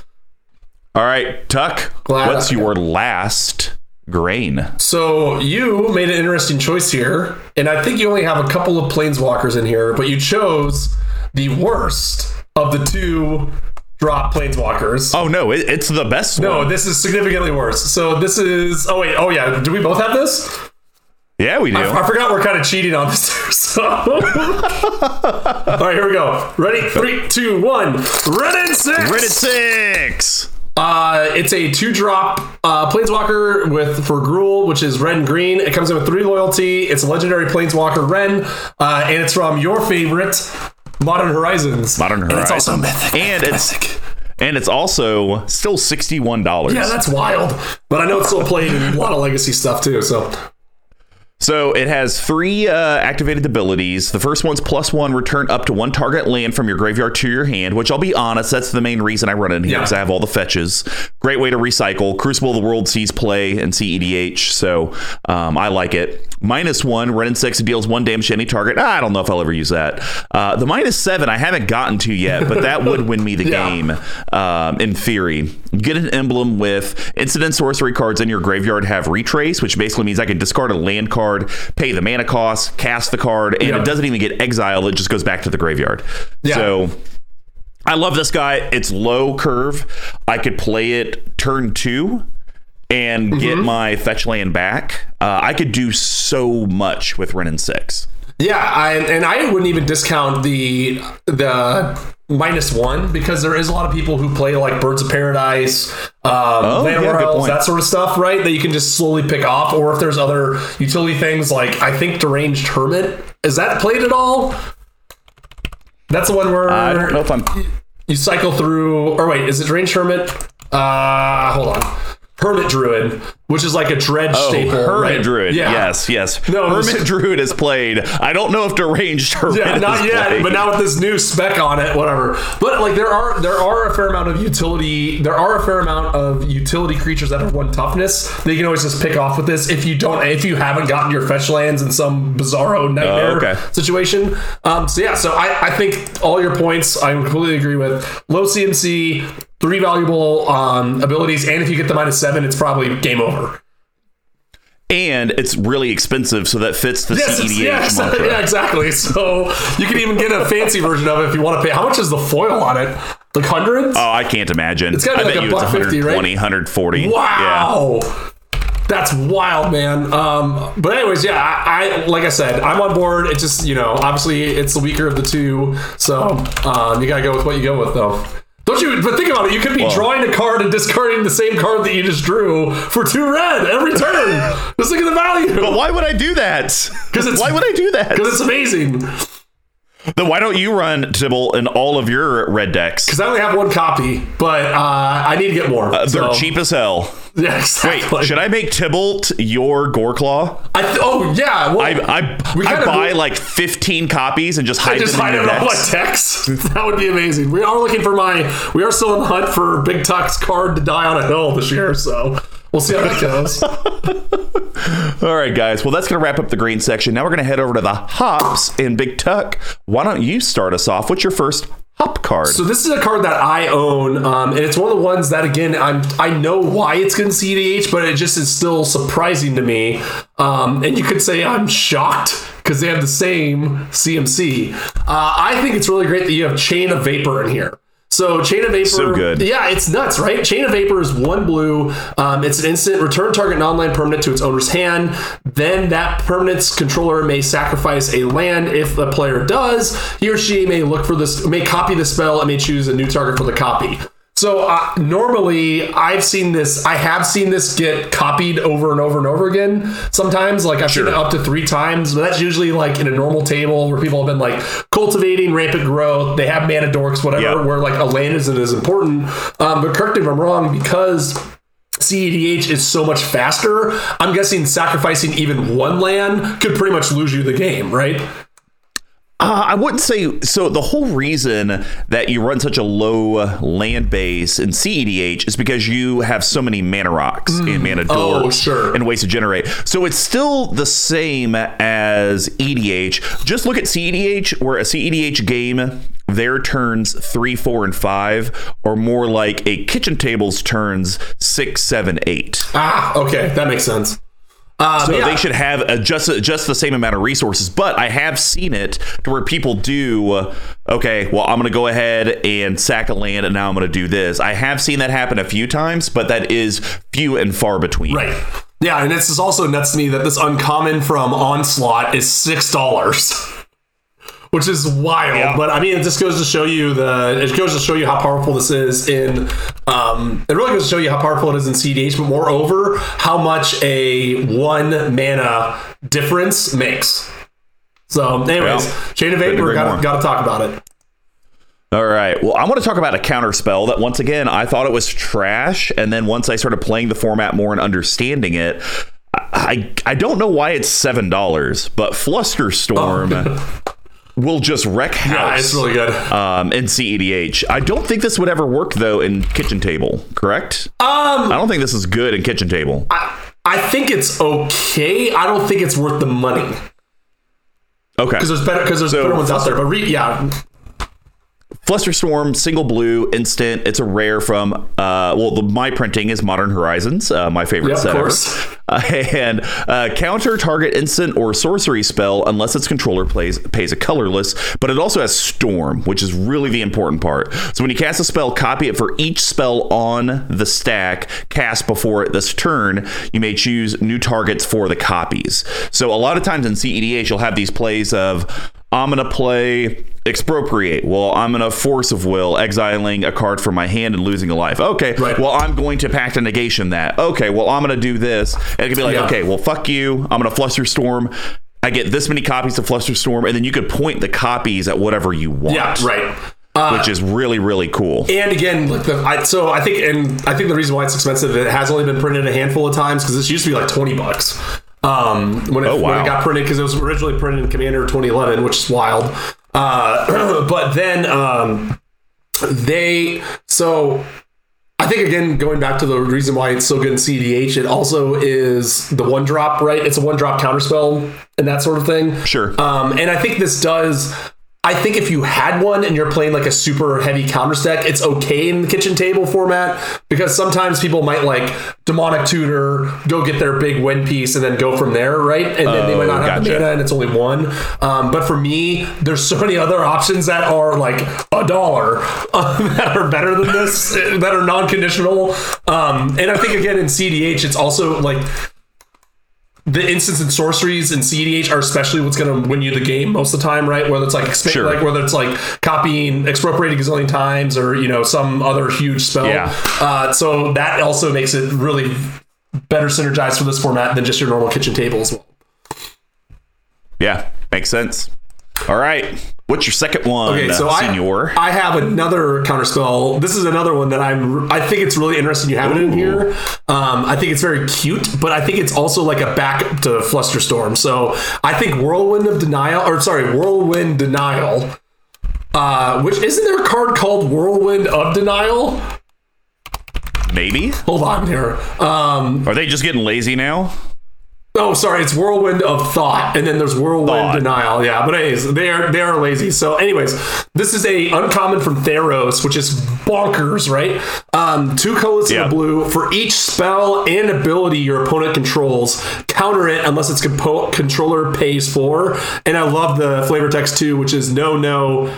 All right, Tuck, Glad- what's your last grain? So you made an interesting choice here, and I think you only have a couple of planeswalkers in here, but you chose the worst of the two drop planeswalkers. Oh no, it, it's the best No, one. this is significantly worse. So this is. Oh wait. Oh yeah. Do we both have this? Yeah, we do. I, I forgot we're kind of cheating on this. So. All right, here we go. Ready? Three, two, one. Wrenn and Six. Wrenn and Six. Uh, it's a two drop uh, planeswalker with for Gruul, which is red and green. It comes in with three loyalty. It's a legendary planeswalker Wrenn, uh, and it's from your favorite Modern Horizons. Modern Horizons. And it's also mythic. And it's- Mythic. And it's also still sixty-one dollars. yeah, that's wild. But I know it's still played in a lot of legacy stuff too. So So it has three uh, activated abilities. The first one's plus one, return up to one target land from your graveyard to your hand, which I'll be honest, that's the main reason I run it here Yeah. I have all the fetches. Great way to recycle. Crucible of the World sees play and CEDH, so um, I like it. Minus one, Wrenn and Six, it deals one damage to any target. Ah, I don't know if I'll ever use that. Uh, the minus seven, I haven't gotten to yet, but that would win me the Yeah. game um, in theory. Get an emblem with incident sorcery cards in your graveyard have retrace, which basically means I can discard a land card, pay the mana cost, cast the card, and it doesn't even get exiled. It just goes back to the graveyard. Yeah. So I love this guy. It's low curve. I could play it turn two and Mm-hmm. get my fetch land back. Uh, I could do so much with Wrenn and Six. Yeah, I, and I wouldn't even discount the the minus one because there is a lot of people who play like Birds of Paradise, um, Land Oh, yeah, point. that sort of stuff, right? That you can just slowly pick off. Or if there's other utility things like I think Deranged Hermit is that played at all? That's the one where I don't know if I'm. you cycle through. Or wait, is it Deranged Hermit? Uh, hold on. Hermit Druid, which is like a dredge Oh, staple. Hermit right? Druid. Yeah. Yes, yes. No, Hermit this- Druid is played. I don't know if deranged Hermit. Yeah, not yet, played. but now with this new spec on it, whatever. But like there are there are a fair amount of utility. There are a fair amount of utility creatures that have one toughness. That you can always just pick off with this if you don't if you haven't gotten your fetch lands in some bizarro nightmare Oh, okay. situation. Um, so yeah, so I, I think all your points I completely agree with. Low CMC, three valuable um, abilities, and if you get the minus seven, it's probably game over. and it's really expensive, so that fits the Yes, CEDH yeah, mantra. yeah, exactly. So you can even get a fancy version of it if you want to pay. How much is the foil on it? Like hundreds? Oh, I can't imagine. It's gotta be bet like a buck 50, right? 120, 140. Yeah. wow. That's wild, man. Um, but anyways, yeah, I, I like I said, I'm on board. It just you know, obviously it's the weaker of the two, so um, you gotta go with what you go with, though. Don't you? But think about it. You could be drawing a card and discarding the same card that you just drew for two red every turn. just look at the value. But why would I do that? 'Cause it's- why would I do that? Because it's amazing. Then why don't you run Tibalt in all of your red decks? Because I only have one copy, but uh, I need to get more. Uh, they're so- cheap as hell. Yeah, Wait, should I make Tibalt your Goreclaw? I th- oh yeah. Well, I I, We I buy like 15 copies and just hide just them hide in it your in all my decks. decks. That would be amazing. We are looking for my. We are still in the hunt for Big Tuck's card to die on a hill this year, so we'll see how that goes. All right, guys. Well, that's going to wrap up the green section. Now we're going to head over to the hops in Big Tuck. Why don't you start us off? What's your first hop card? So this is a card that I own, um, and it's one of the ones that again I'm I know why it's getting CEDH, but it just is still surprising to me. Um, and you could say I'm shocked because they have the same CMC. Uh, I think it's really great that you have Chain of Vapor in here. So Chain of Vapor, So good. Yeah, it's nuts, right? Chain of Vapor is one blue. Um, it's an instant return target non-land permanent to its owner's hand. Then that permanent's controller may sacrifice a land. If the player does, he or she may look for this, may copy the spell, and may choose a new target for the copy. So uh, normally, I've seen this. I have seen this get copied over and over and over again. Sometimes, like I've seen it up to three times, but that's usually like in a normal table where people have been like cultivating rampant growth. They have mana dorks, whatever, Yeah. where like a land isn't as important. Um, but correct me if I'm wrong, because CEDH is so much faster. I'm guessing sacrificing even one land could pretty much lose you the game, right? Uh, I wouldn't say so. The whole reason that you run such a low land base in CEDH is because you have so many mana rocks and mana Oh, sure. and ways to generate. So it's still the same as EDH. Just look at CEDH, where a CEDH game, their turns three, four, and five are more like a kitchen table's turns six, seven, eight. Ah, okay, that makes sense. Uh, So yeah. they should have uh, just just the same amount of resources. But I have seen it to where people do. uh, Okay, well, I'm going to go ahead and sack a land, and now I'm going to do this. I have seen that happen a few times, but that is few and far between. Right. Yeah, and it's just also nuts to me that this uncommon from Onslaught is six dollars. Which is wild, Yeah. but I mean, it just goes to show you the. It goes to show you how powerful this is in. Um, it really goes to show you how powerful it is in CEDH, but moreover, how much a one mana difference makes. So, anyways, Yeah. Chain of Vapor got got to talk about it. All right. Well, I want to talk about a counter spell that once again I thought it was trash, and then once I started playing the format more and understanding it, I I don't know why it's seven dollars, but Flusterstorm will just wreck house. Yeah, it's really good. um, in CEDH. I don't think this would ever work though in Kitchen Table. Correct? Um, I don't think this is good in Kitchen Table. I, I think it's okay. I don't think it's worth the money Okay. because there's better because there's So- better ones out there. But re, yeah, Flusterstorm, single blue, instant. It's a rare from, uh, well, the, my printing is Modern Horizons, uh, my favorite of set ever. course. Uh, and uh, counter target instant or sorcery spell unless its controller plays pays a colorless, but it also has Storm, which is really the important part. So when you cast a spell, copy it for each spell on the stack cast before it this turn. You may choose new targets for the copies. So a lot of times in CEDH, you'll have these plays of I'm going to play expropriate. Well, I'm going to force of will, exiling a card from my hand and losing a life. Okay. Right. Well, I'm going to pact of negation that. Okay. Well, I'm going to do this. And it could be like, Yeah. okay, well, fuck you. I'm going to Flusterstorm. I get this many copies of Flusterstorm, and then you could point the copies at whatever you want. yeah, right. Uh, Which is really, really cool. And again, like the, I, so I think, and I think the reason why it's expensive, it has only been printed a handful of times because this used to be like twenty bucks um, when it, Oh, when it got printed because it was originally printed in Commander 2011, which is wild. Uh, but then um, they so I think again going back to the reason why it's so good in CEDH, it also is the one drop, right? It's a one drop counterspell and that sort of thing. Sure. Um, and I think this does. I think if you had one and you're playing like a super heavy counter stack, it's okay in the kitchen table format because sometimes people might like demonic tutor, go get their big win piece, and then go from there, right? And then they might not have the mana and it's only one. Um, but for me, there's so many other options that are like a dollar uh, that are better than this, that are non-conditional. Um, and I think again in CEDH, it's also like the instants and sorceries in CEDH are especially what's going to win you the game most of the time, right? Whether it's like exp- Sure. like whether it's like copying, expropriating a gazillion times, or you know some other huge spell. Yeah. Uh, so that also makes it really better synergized for this format than just your normal kitchen table as well. Yeah. Makes sense. All right. What's your second one, Okay, so I, Senor? I have another counterspell. This is another one that I'm. I think it's really interesting you have it in here. Um, I think it's very cute, but I think it's also like a back to Flusterstorm. So I think Whirlwind of Denial, or sorry, Whirlwind Denial. Uh, which isn't there a card called Whirlwind of Denial? Maybe. Hold on here. Um, Are they just getting lazy now? Oh, sorry, it's Whirlwind of Thought, and then there's Whirlwind Thought. Denial. Yeah, but anyways, they are they are lazy. So, anyways, this is a uncommon from Theros, which is bonkers, right? Um, two colors in Yeah. the blue for each spell and ability your opponent controls. Counter it unless its compo- controller pays for. And I love the flavor text too, which is no, no,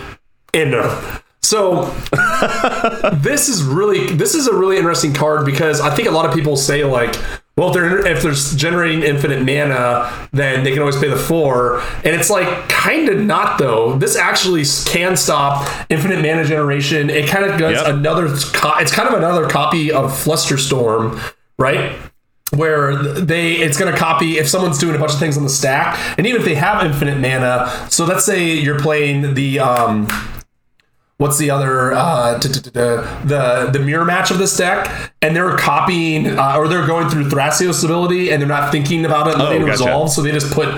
and no. So this is really this is a really interesting card because I think a lot of people say like, well, if they're if they're generating infinite mana, then they can always pay the four, and it's like kind of not though. This actually can stop infinite mana generation. It kind of does Yep. another. It's kind of another copy of Flusterstorm, right? where they it's going to copy if someone's doing a bunch of things on the stack and even if they have infinite mana so let's say you're playing the um what's the other uh, the the mirror match of this deck, and they're copying uh, or they're going through Thrasios ability, and they're not thinking about it, and Oh, gotcha. resolve. So they just put,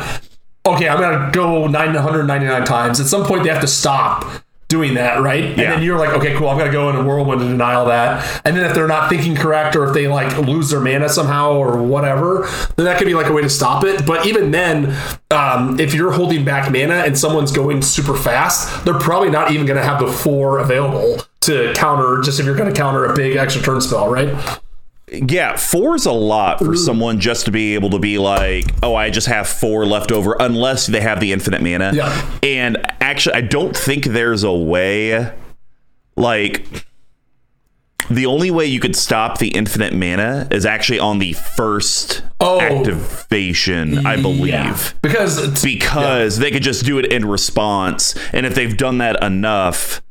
okay, I'm gonna go 999 times. At some point, they have to stop doing that, right? And then you're like, okay, cool, I'm gonna go in a whirlwind and deny all that. And then if they're not thinking correct, or if they like lose their mana somehow or whatever, then that could be like a way to stop it. But even then, um, if you're holding back mana and someone's going super fast, they're probably not even gonna have the four available to counter. Just if you're gonna counter a big extra turn spell, right? Yeah, four is a lot for someone just to be able to be like, oh, I just have four left over, unless they have the infinite mana. Yeah. And actually, I don't think there's a way, like, the only way you could stop the infinite mana is actually on the first Oh. activation, I believe. Yeah. Because Because they could just do it in response. And if they've done that enough,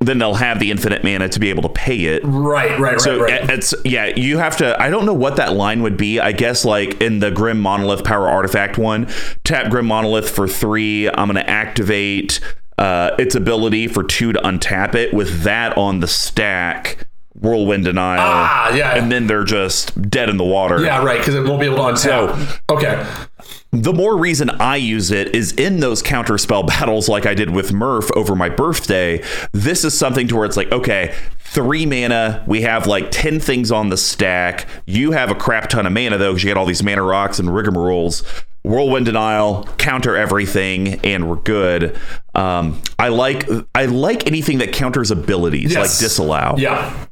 then they'll have the infinite mana to be able to pay it. right, right, right, So right. it's yeah, you have to. I don't know what that line would be. I guess like in the Grim Monolith Power Artifact one, tap Grim Monolith for three. I'm going to activate uh, its ability for two to untap it. With that on the stack, Whirlwind Denial. Ah, yeah. and then they're just dead in the water. yeah, right, because it won't be able to untap. okay. The more reason I use it is in those counterspell battles, like I did with Murph over my birthday. This is something to where it's like, okay, three mana. We have like 10 things on the stack. You have a crap ton of mana, though, because you get all these mana rocks and rigmaroles. Whirlwind denial, counter everything, and we're good. Um, I like I like anything that counters abilities, like disallow Yeah.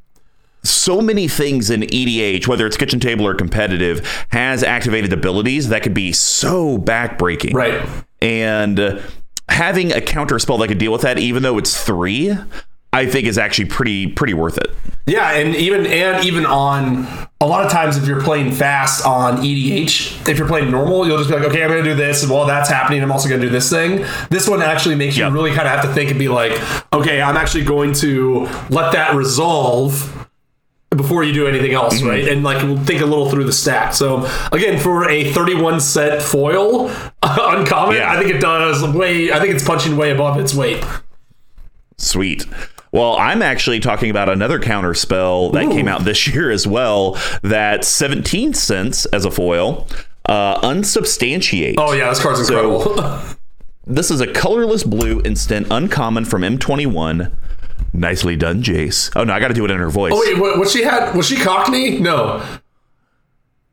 So many things in EDH, whether it's kitchen table or competitive, has activated abilities that could be so backbreaking. Right. And uh, having a counter spell that could deal with that, even though it's three, I think is actually pretty pretty worth it. Yeah, and even and even on a lot of times if you're playing fast on EDH, if you're playing normal, you'll just be like, okay, I'm gonna do this, and while that's happening, I'm also gonna do this thing. This one actually makes Yep. you really kind of have to think and be like, okay, I'm actually going to let that resolve before you do anything else, Mm-hmm. right? And like we'll think a little through the stack. So again, for a 31 set foil uncommon, Yeah. I think it does way. I think it's punching way above its weight. Sweet. Well, I'm actually talking about another counter spell that came out this year as well. That 17 cents as a foil, uh, unsubstantiate. Oh yeah, this card's incredible. This is a colorless blue instant uncommon from M21. Nicely done, Jace. Oh no, I got to do it in her voice. Oh wait, what, what she had? Was she Cockney? No.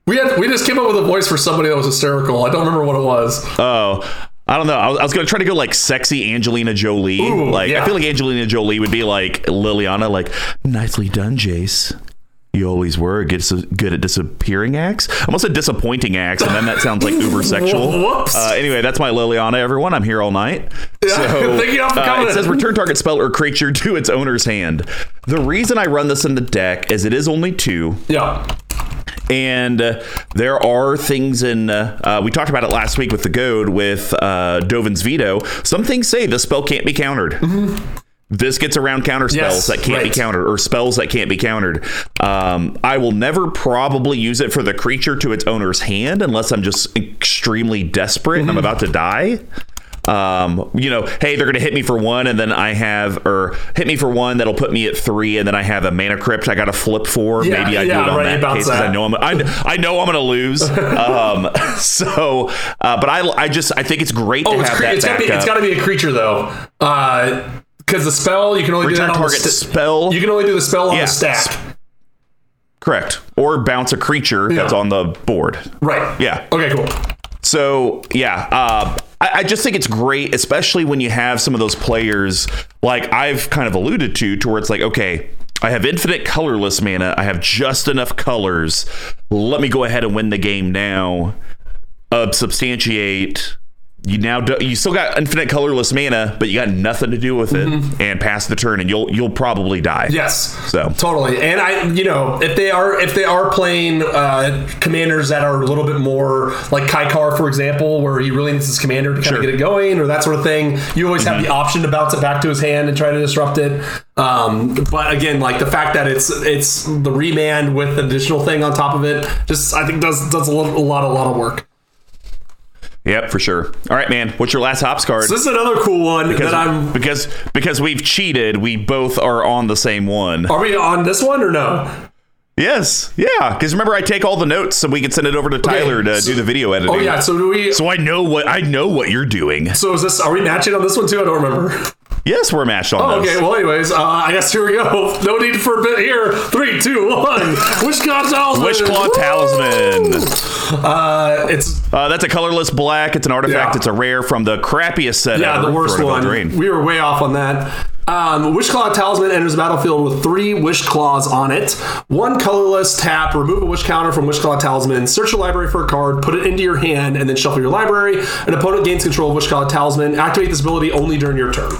We had we just came up with a voice for somebody that was hysterical. I don't remember what it was. Oh, I don't know. I was, I was to try to go like sexy Angelina Jolie. Ooh, like yeah. I feel like Angelina Jolie would be like Liliana, like nicely done, Jace. You always were good, good at disappearing acts. I almost said disappointing acts, and then that sounds like uber sexual. Whoops. Uh, anyway, that's my Liliana, everyone. I'm here all night. So, Thank you for uh, it says return target spell or creature to its owner's hand. The reason I run this in the deck is it is only two Yeah. and uh, there are things in uh, uh, we talked about it last week with the goad with uh, dovin's veto some things say the spell can't be countered this gets around counter spells Yes, that can't right. be countered or spells that can't be countered um, i will never probably use it for the creature to its owner's hand unless i'm just extremely desperate and i'm about to die um, you know, hey, they're going to hit me for one, and then I have, or hit me for one that'll put me at three, and then I have a mana crypt I got to flip for. Yeah, Maybe I yeah, do it on right, that case case 'cause that. I know I'm, I, I know I'm going to lose. um, so, uh, but I, I just, I think it's great Oh, to it's, have cre- that it's gotta be backup. it's gotta be a creature though. Uh because the spell you can only Return do that on target the st- spell. You can only do the spell on Yeah. the stack. Correct. Or bounce a creature that's on the board. Right. Yeah. Okay, cool. So yeah, uh, I, I just think it's great, especially when you have some of those players like I've kind of alluded to, to where it's like, okay, I have infinite colorless mana, I have just enough colors. Let me go ahead and win the game now. Uh, substantiate. You now do, you still got infinite colorless mana, but you got nothing to do with it, and pass the turn, and you'll you'll probably die. Yes. So Totally. And I you know, if they are if they are playing uh commanders that are a little bit more like Kykar, for example, where he really needs his commander to kind Sure. of get it going or that sort of thing, you always have the option to bounce it back to his hand and try to disrupt it. Um but again, like the fact that it's it's the remand with additional thing on top of it, just I think does does a, little, a lot a lot of work. Yep, for sure. All right, man. What's your last hops card? This is another cool one because, that I'm because because we've cheated. We both are on the same one. Are we on this one or no? Yes, yeah. Because remember, I take all the notes so we can send it over to Tyler to so- do the video oh, editing. Oh yeah, so do we So I know what I know what you're doing. so is this are we matching on this one too? I don't remember. Yes, we're matched on Oh, okay, well, anyways, uh, I guess here we go. No need for a bit here. Three, two, one. Wishclaw Talisman. Wishclaw Talisman. Uh, it's Uh, that's a colorless black. It's an artifact. Yeah. It's a rare from the crappiest set yeah, the worst one. Eldraine. We were way off on that. Um, Wishclaw Talisman enters the battlefield with three Wish Claws on it. One colorless tap, remove a Wish counter from Wishclaw Talisman, search your library for a card, put it into your hand, and then shuffle your library. An opponent gains control of Wishclaw Talisman. Activate this ability only during your turn.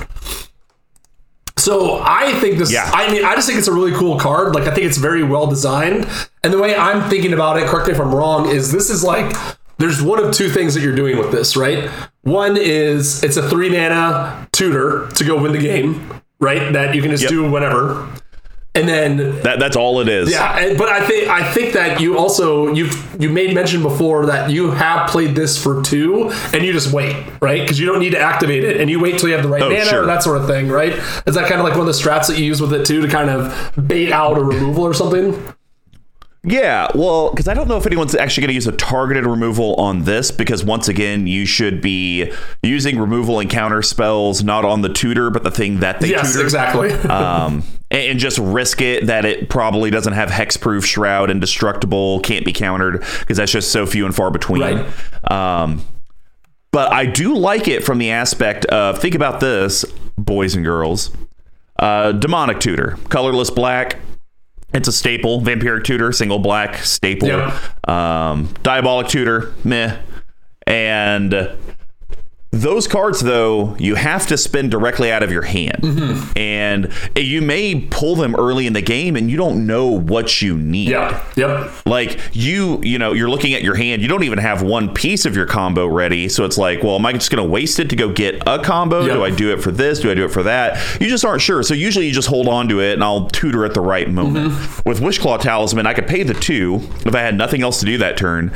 So I think this. Yeah. I mean, I just think it's a really cool card. Like, I think it's very well designed. And the way I'm thinking about it, correct me if I'm wrong, is this is like there's one of two things that you're doing with this, right? One is it's a three mana tutor to go win the game, right? That you can just Yep. do whenever. And then That that's all it is. yeah, and- but I think I think that you also you've you made mention before that you have played this for two, and you just wait, right? Because you don't need to activate it, and you wait till you have the right Oh, mana sure. or that sort of thing, right? Is that kind of like one of the strats that you use with it too to kind of bait out a removal or something? Yeah, well, because I don't know if anyone's actually going to use a targeted removal on this, because once again, you should be using removal and counter spells not on the tutor, but the thing that they Yes, tutor. exactly. um, and, and just risk it that it probably doesn't have hexproof, shroud, indestructible, can't be countered, because that's just so few and far between. Right. Um, but I do like it from the aspect of think about this, boys and girls. Uh, demonic tutor, colorless black. It's a staple. Vampiric tutor, single black staple. Yep. Um, diabolic tutor, meh. And those cards, though, you have to spend directly out of your hand. Mm-hmm. And you may pull them early in the game and you don't know what you need. yeah. Yep. Like you, you know, you're looking at your hand, you don't even have one piece of your combo ready. So it's like, well, am I just going to waste it to go get a combo? Yep. Do I do it for this? Do I do it for that? You just aren't sure. So usually you just hold on to it and I'll tutor at the right moment. Mm-hmm. With Wishclaw Talisman, I could pay the two if I had nothing else to do that turn,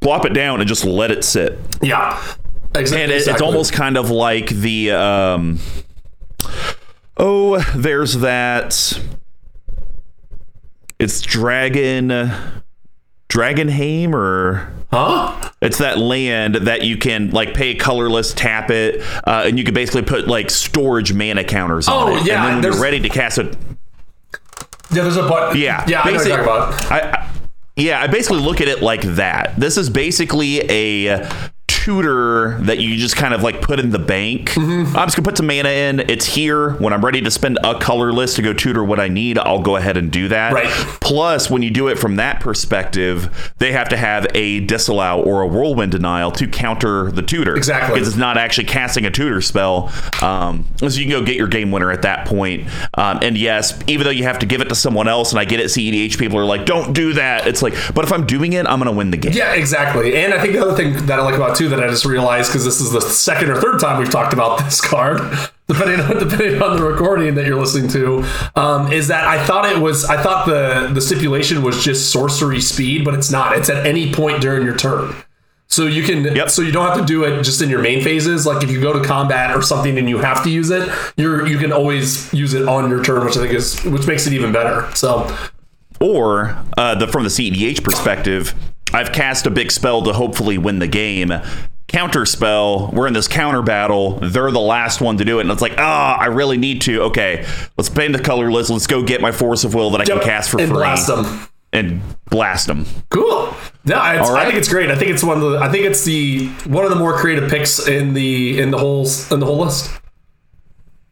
plop it down and just let it sit. Yeah. Exa- And it, it's almost kind of like the um oh, there's that it's Dragon Dragonheim or huh? it's that land that you can like pay colorless, tap it, uh, and you can basically put like storage mana counters on Oh, it. yeah, and then when you're ready to cast it, Yeah. There's a button. yeah, Yeah. I know what you're talking about. I, I, yeah, I basically look at it like that. This is basically a tutor that you just kind of like put in the bank. Mm-hmm. I'm just gonna put some mana in. It's here. When I'm ready to spend a colorless to go tutor what I need, I'll go ahead and do that. Right. Plus, when you do it from that perspective, they have to have a disallow or a whirlwind denial to counter the tutor. Exactly. Because it's not actually casting a tutor spell. Um, so you can go get your game winner at that point. Um, and yes, even though you have to give it to someone else, and I get it, CEDH people are like, don't do that. It's like, but if I'm doing it, I'm to win the game. Yeah, exactly. And I think the other thing that I like about too that I just realized because this is the second or third time we've talked about this card, depending on depending on the recording that you're listening to, um, is that I thought it was I thought the the stipulation was just sorcery speed, but it's not. It's at any point during your turn. So you can Yep. so you don't have to do it just in your main phases. Like if you go to combat or something and you have to use it, you're you can always use it on your turn, which I think is which makes it even better. So Or uh, the from the CEDH perspective, I've cast a big spell to hopefully win the game. Counter spell. We're in this counter battle. They're the last one to do it, and it's like, ah, I really need to. Okay, let's pay the colorless. Let's go get my force of will that I can Yep, cast for and free blast them. and blast them. Cool. Yeah, it's, All I think it's great. I think it's one of the. I think it's the one of the more creative picks in the in the whole in the whole list.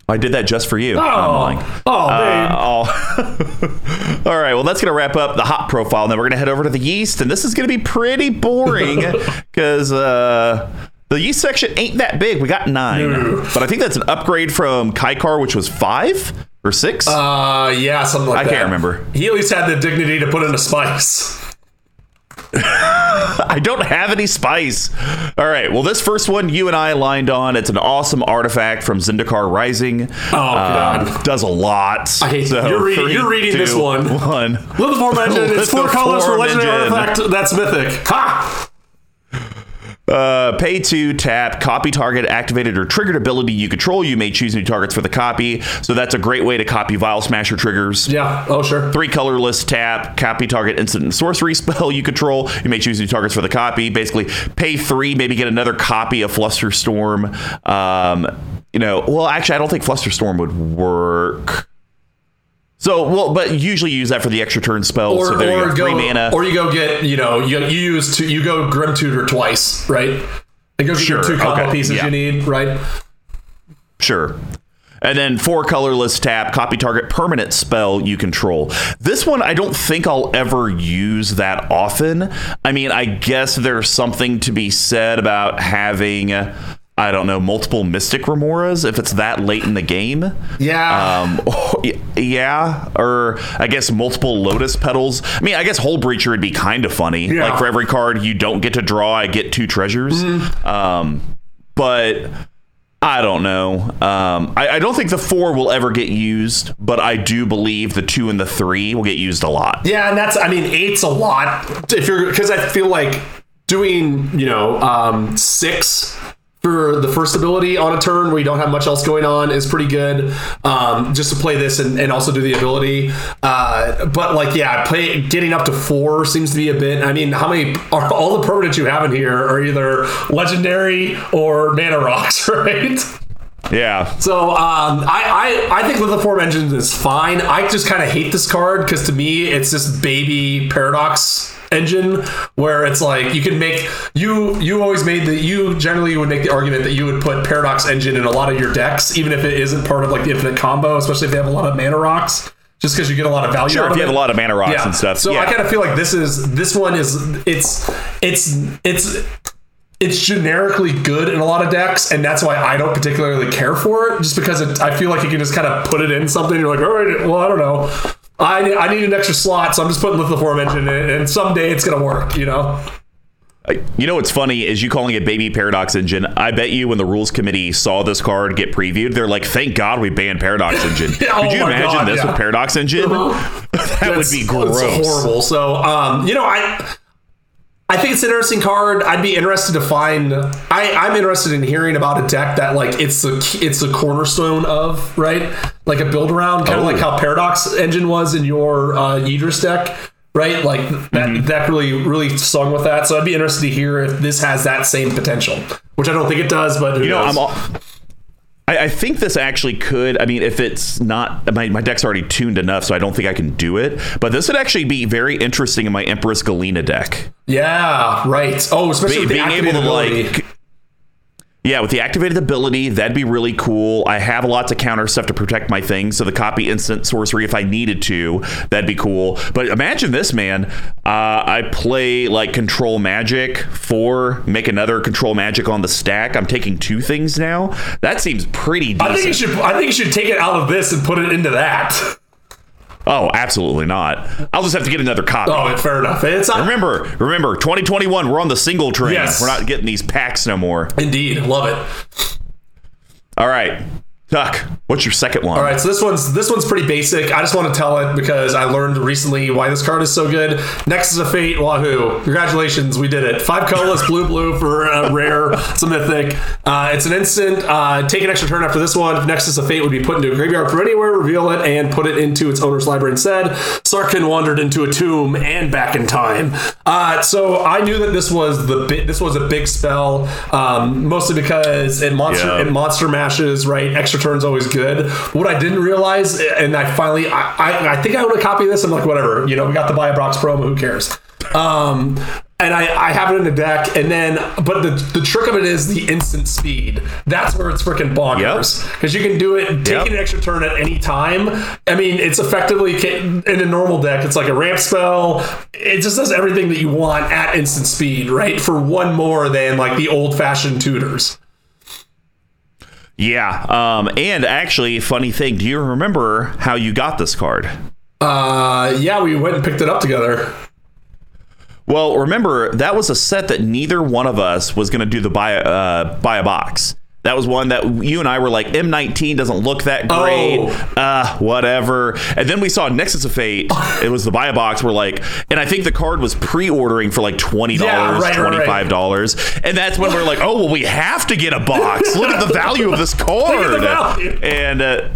I did that just for you. I'm lying. oh, Uh, oh. All right. Well, that's going to wrap up the hot profile. Then we're going to head over to the yeast, and this is going to be pretty boring because uh, the yeast section ain't that big. We got nine, No. but I think that's an upgrade from Kykar, which was five or six. Uh, yeah, something like I that. I can't remember. He at least had the dignity to put in a spice. I don't have any spice. All right. Well, this first one you and I lined on. It's an awesome artifact from Zendikar Rising. Oh, God. Uh, does a lot. I hate- you're reading- you're reading this one. One. little Lithoform engine. It's four colors for legendary artifact that's mythic. Ha! Uh, pay to tap copy target activated or triggered ability you control. You may choose new targets for the copy. So that's a great way to copy Vial Smasher triggers. Yeah. Oh, sure. Three colorless tap, copy target instant and sorcery spell you control. You may choose new targets for the copy. Basically, pay three, maybe get another copy of Flusterstorm. Um, you know, well, actually, I don't think Flusterstorm would work. So, well, but usually you use that for the extra turn spell. Or, so there you or go, go, three mana. or you go get you know you, you use two, you go Grim Tutor twice, right? And go get your Sure, two combo okay, pieces yeah. you need, right? Sure. And then four colorless tap, copy target permanent spell you control. This one, I don't think I'll ever use that often. I mean, I guess there's something to be said about having. I don't know, multiple Mystic Remoras if it's that late in the game. Yeah. Um, yeah, or I guess multiple Lotus Petals. I mean, I guess Hull Breacher would be kind of funny. Yeah. Like for every card you don't get to draw, I get two treasures. Um, but I don't know. Um, I, I don't think the four will ever get used, but I do believe the two and the three will get used a lot. Yeah, and that's I mean eight's a lot if you're because I feel like doing you know um, six for the first ability on a turn where you don't have much else going on is pretty good. Um, just to play this and, and also do the ability, uh, but like yeah, play getting up to four seems to be a bit. I mean, how many are all the permanents you have in here are either legendary or mana rocks, right? Yeah. So um, I, I I think Lithoform engines is fine. I just kind of hate this card because to me it's just baby paradox engine where it's like you can make you you always made the you generally would make the argument that you would put paradox engine in a lot of your decks even if it isn't part of like the infinite combo especially if they have a lot of mana rocks just because you get a lot of value Sure, if you have it. a lot of mana rocks Yeah. and stuff. So yeah. I kind of feel like this is this one is it's it's it's it's generically good in a lot of decks, and that's why I don't particularly care for it. Just because it, I feel like you can just kind of put it in something. You're like, all right, well, I don't know. I, I need an extra slot, so I'm just putting Lithoform engine in, and someday it's gonna work. You know? You know what's funny is you calling it Baby Paradox Engine. I bet you when the rules committee saw this card get previewed, they're like, "Thank God we banned Paradox Engine." Oh Could you imagine God, this yeah. with Paradox Engine? that would be gross. Horrible. So, um, you know, I. I think it's an interesting card. I'd be interested to find. I, I'm interested in hearing about a deck that like it's the it's the cornerstone of right, like a build around, kind of Oh. like how Paradox Engine was in your uh, Yidris deck, right? Like that Mm-hmm. deck really really sung with that. So I'd be interested to hear if this has that same potential, which I don't think it does. But who You know, knows? I'm all, I, I think this actually could. I mean, if it's not my, my deck's already tuned enough, so I don't think I can do it. But this would actually be very interesting in my Empress Galina deck. yeah, right. Oh, especially Be- being able to ability. like yeah with the activated ability that'd be really cool. I have a lot to counter stuff to protect my things so the copy instant sorcery if i needed to that'd be cool. But imagine this man. Uh, i play like control magic for make another control magic on the stack. I'm taking two things now. That seems pretty decent I think you should. I think you should take it out of this and put it into that. oh absolutely not. I'll just have to get another copy. Oh, fair enough. It's not, remember remember 2021 we're on the single train. Yes. we're not getting these packs no more. Indeed. Love it. all right. Tuck, what's your second one All right, so this one's this one's pretty basic. I just want to tell it because I learned recently why this card is so good. Nexus of Fate, Wahoo! Congratulations, we did it. Five colorless, blue blue for a rare. It's a mythic. Uh, it's an instant. Uh, take an extra turn after this one. Nexus of Fate would be put into a graveyard from anywhere, reveal it, and put it into its owner's library instead. Sarkhan wandered into a tomb and back in time. Uh, so I knew that this was the bi- this was a big spell, um, mostly because it monster Yeah. it monster mashes right. Extra turn's always good. What I didn't realize, and I finally I I, I think I would have copied this. I'm like whatever, you know, we got the buy a box promo. Who cares? Um, and I, I have it in the deck, and then but the the trick of it is the instant speed. That's where it's freaking bonkers because you can do it taking Yep. an extra turn at any time. I mean, it's effectively in a normal deck. It's like a ramp spell. It just does everything that you want at instant speed, right? For one more than like the old fashioned tutors. Yeah. Um, and actually, funny thing, do you remember how you got this card? Uh, yeah, we went and picked it up together. Well, remember that was a set that neither one of us was going to do the buy uh, buy a box. That was one that you and I were like, M19 doesn't look that great. Oh. Uh, whatever. And then we saw Nexus of Fate. it was the buy a box. We're like, and I think the card was pre-ordering for like $20, Yeah, right, right, right. $25. And that's when we're like, oh, well, we have to get a box. Look at the value of this card. And uh,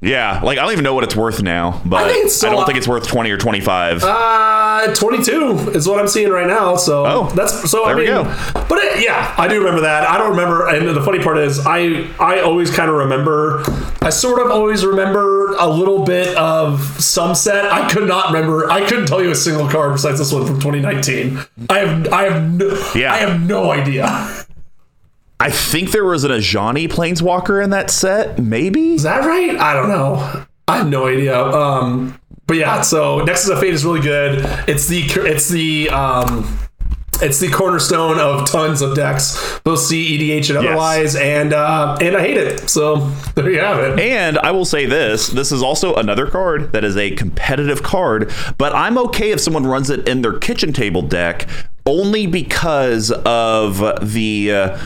yeah, like I don't even know what it's worth now, but I I, think it's don't think it's worth 20 or 25. Uh, 22 is what I'm seeing right now. So Oh, that's so. I there we mean, go. but it, yeah, I do remember that. I don't remember, and the funny part is, I I always kind of remember. I sort of always remember a little bit of some set. I could not remember. I couldn't tell you a single card besides this one from 2019. I have I have no, Yeah. I have no idea. I think there was an Ajani Planeswalker in that set, maybe. Is that right? I don't know. I have no idea. Um, but yeah, so Nexus of Fate is really good. It's the it's the um, it's the cornerstone of tons of decks, both C, EDH, and otherwise, and uh, and I hate it. So there you have it. And I will say this: this is also another card that is a competitive card, but I'm okay if someone runs it in their kitchen table deck only because of the. Uh,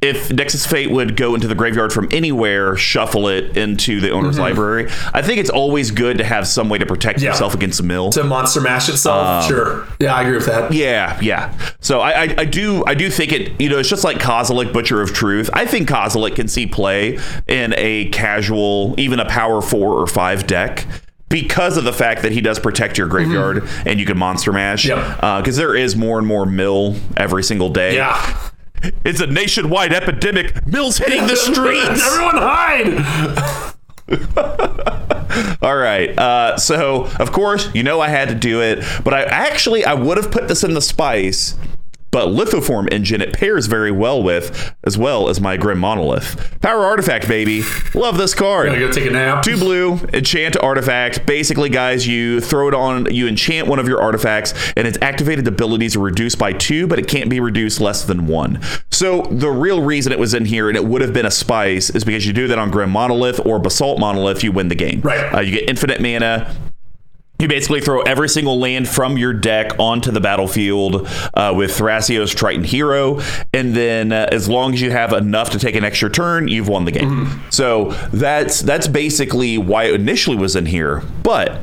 if Nexus Fate would go into the graveyard from anywhere, shuffle it into the owner's mm-hmm. library. I think it's always good to have some way to protect Mm-hmm. Yeah. yourself against a mill. To monster mash itself, um, sure. Yeah, I agree with that. Yeah, yeah. So I, I, I do I do think it. You know, it's just like Kozilek, Butcher of Truth. I think Kozilek can see play in a casual, even a power four or five deck. Because of the fact that he does protect your mm-hmm. graveyard and you can monster mash, Yep. Uh, because there is more and more mill every single day. Yeah. It's a nationwide epidemic. Mills hitting the streets. Everyone hide. All right. Uh, so of course, you know I had to do it, but I actually I would have put this in the spice, but lithoform engine it pairs very well with, as well as my Grim Monolith. Power artifact, baby. Love this card. Gonna go take a nap. Two blue, enchant artifact. Basically, guys, you throw it on, you enchant one of your artifacts, and its activated abilities are reduced by two, but it can't be reduced less than one. So the real reason it was in here and it would have been a spice is because you do that on Grim Monolith or Basalt Monolith, you win the game. Right. Uh, you get infinite mana. You basically throw every single land from your deck onto the battlefield uh, with Thrasios Triton Hero, and then uh, as long as you have enough to take an extra turn, you've won the game. So that's that's basically why it initially was in here. But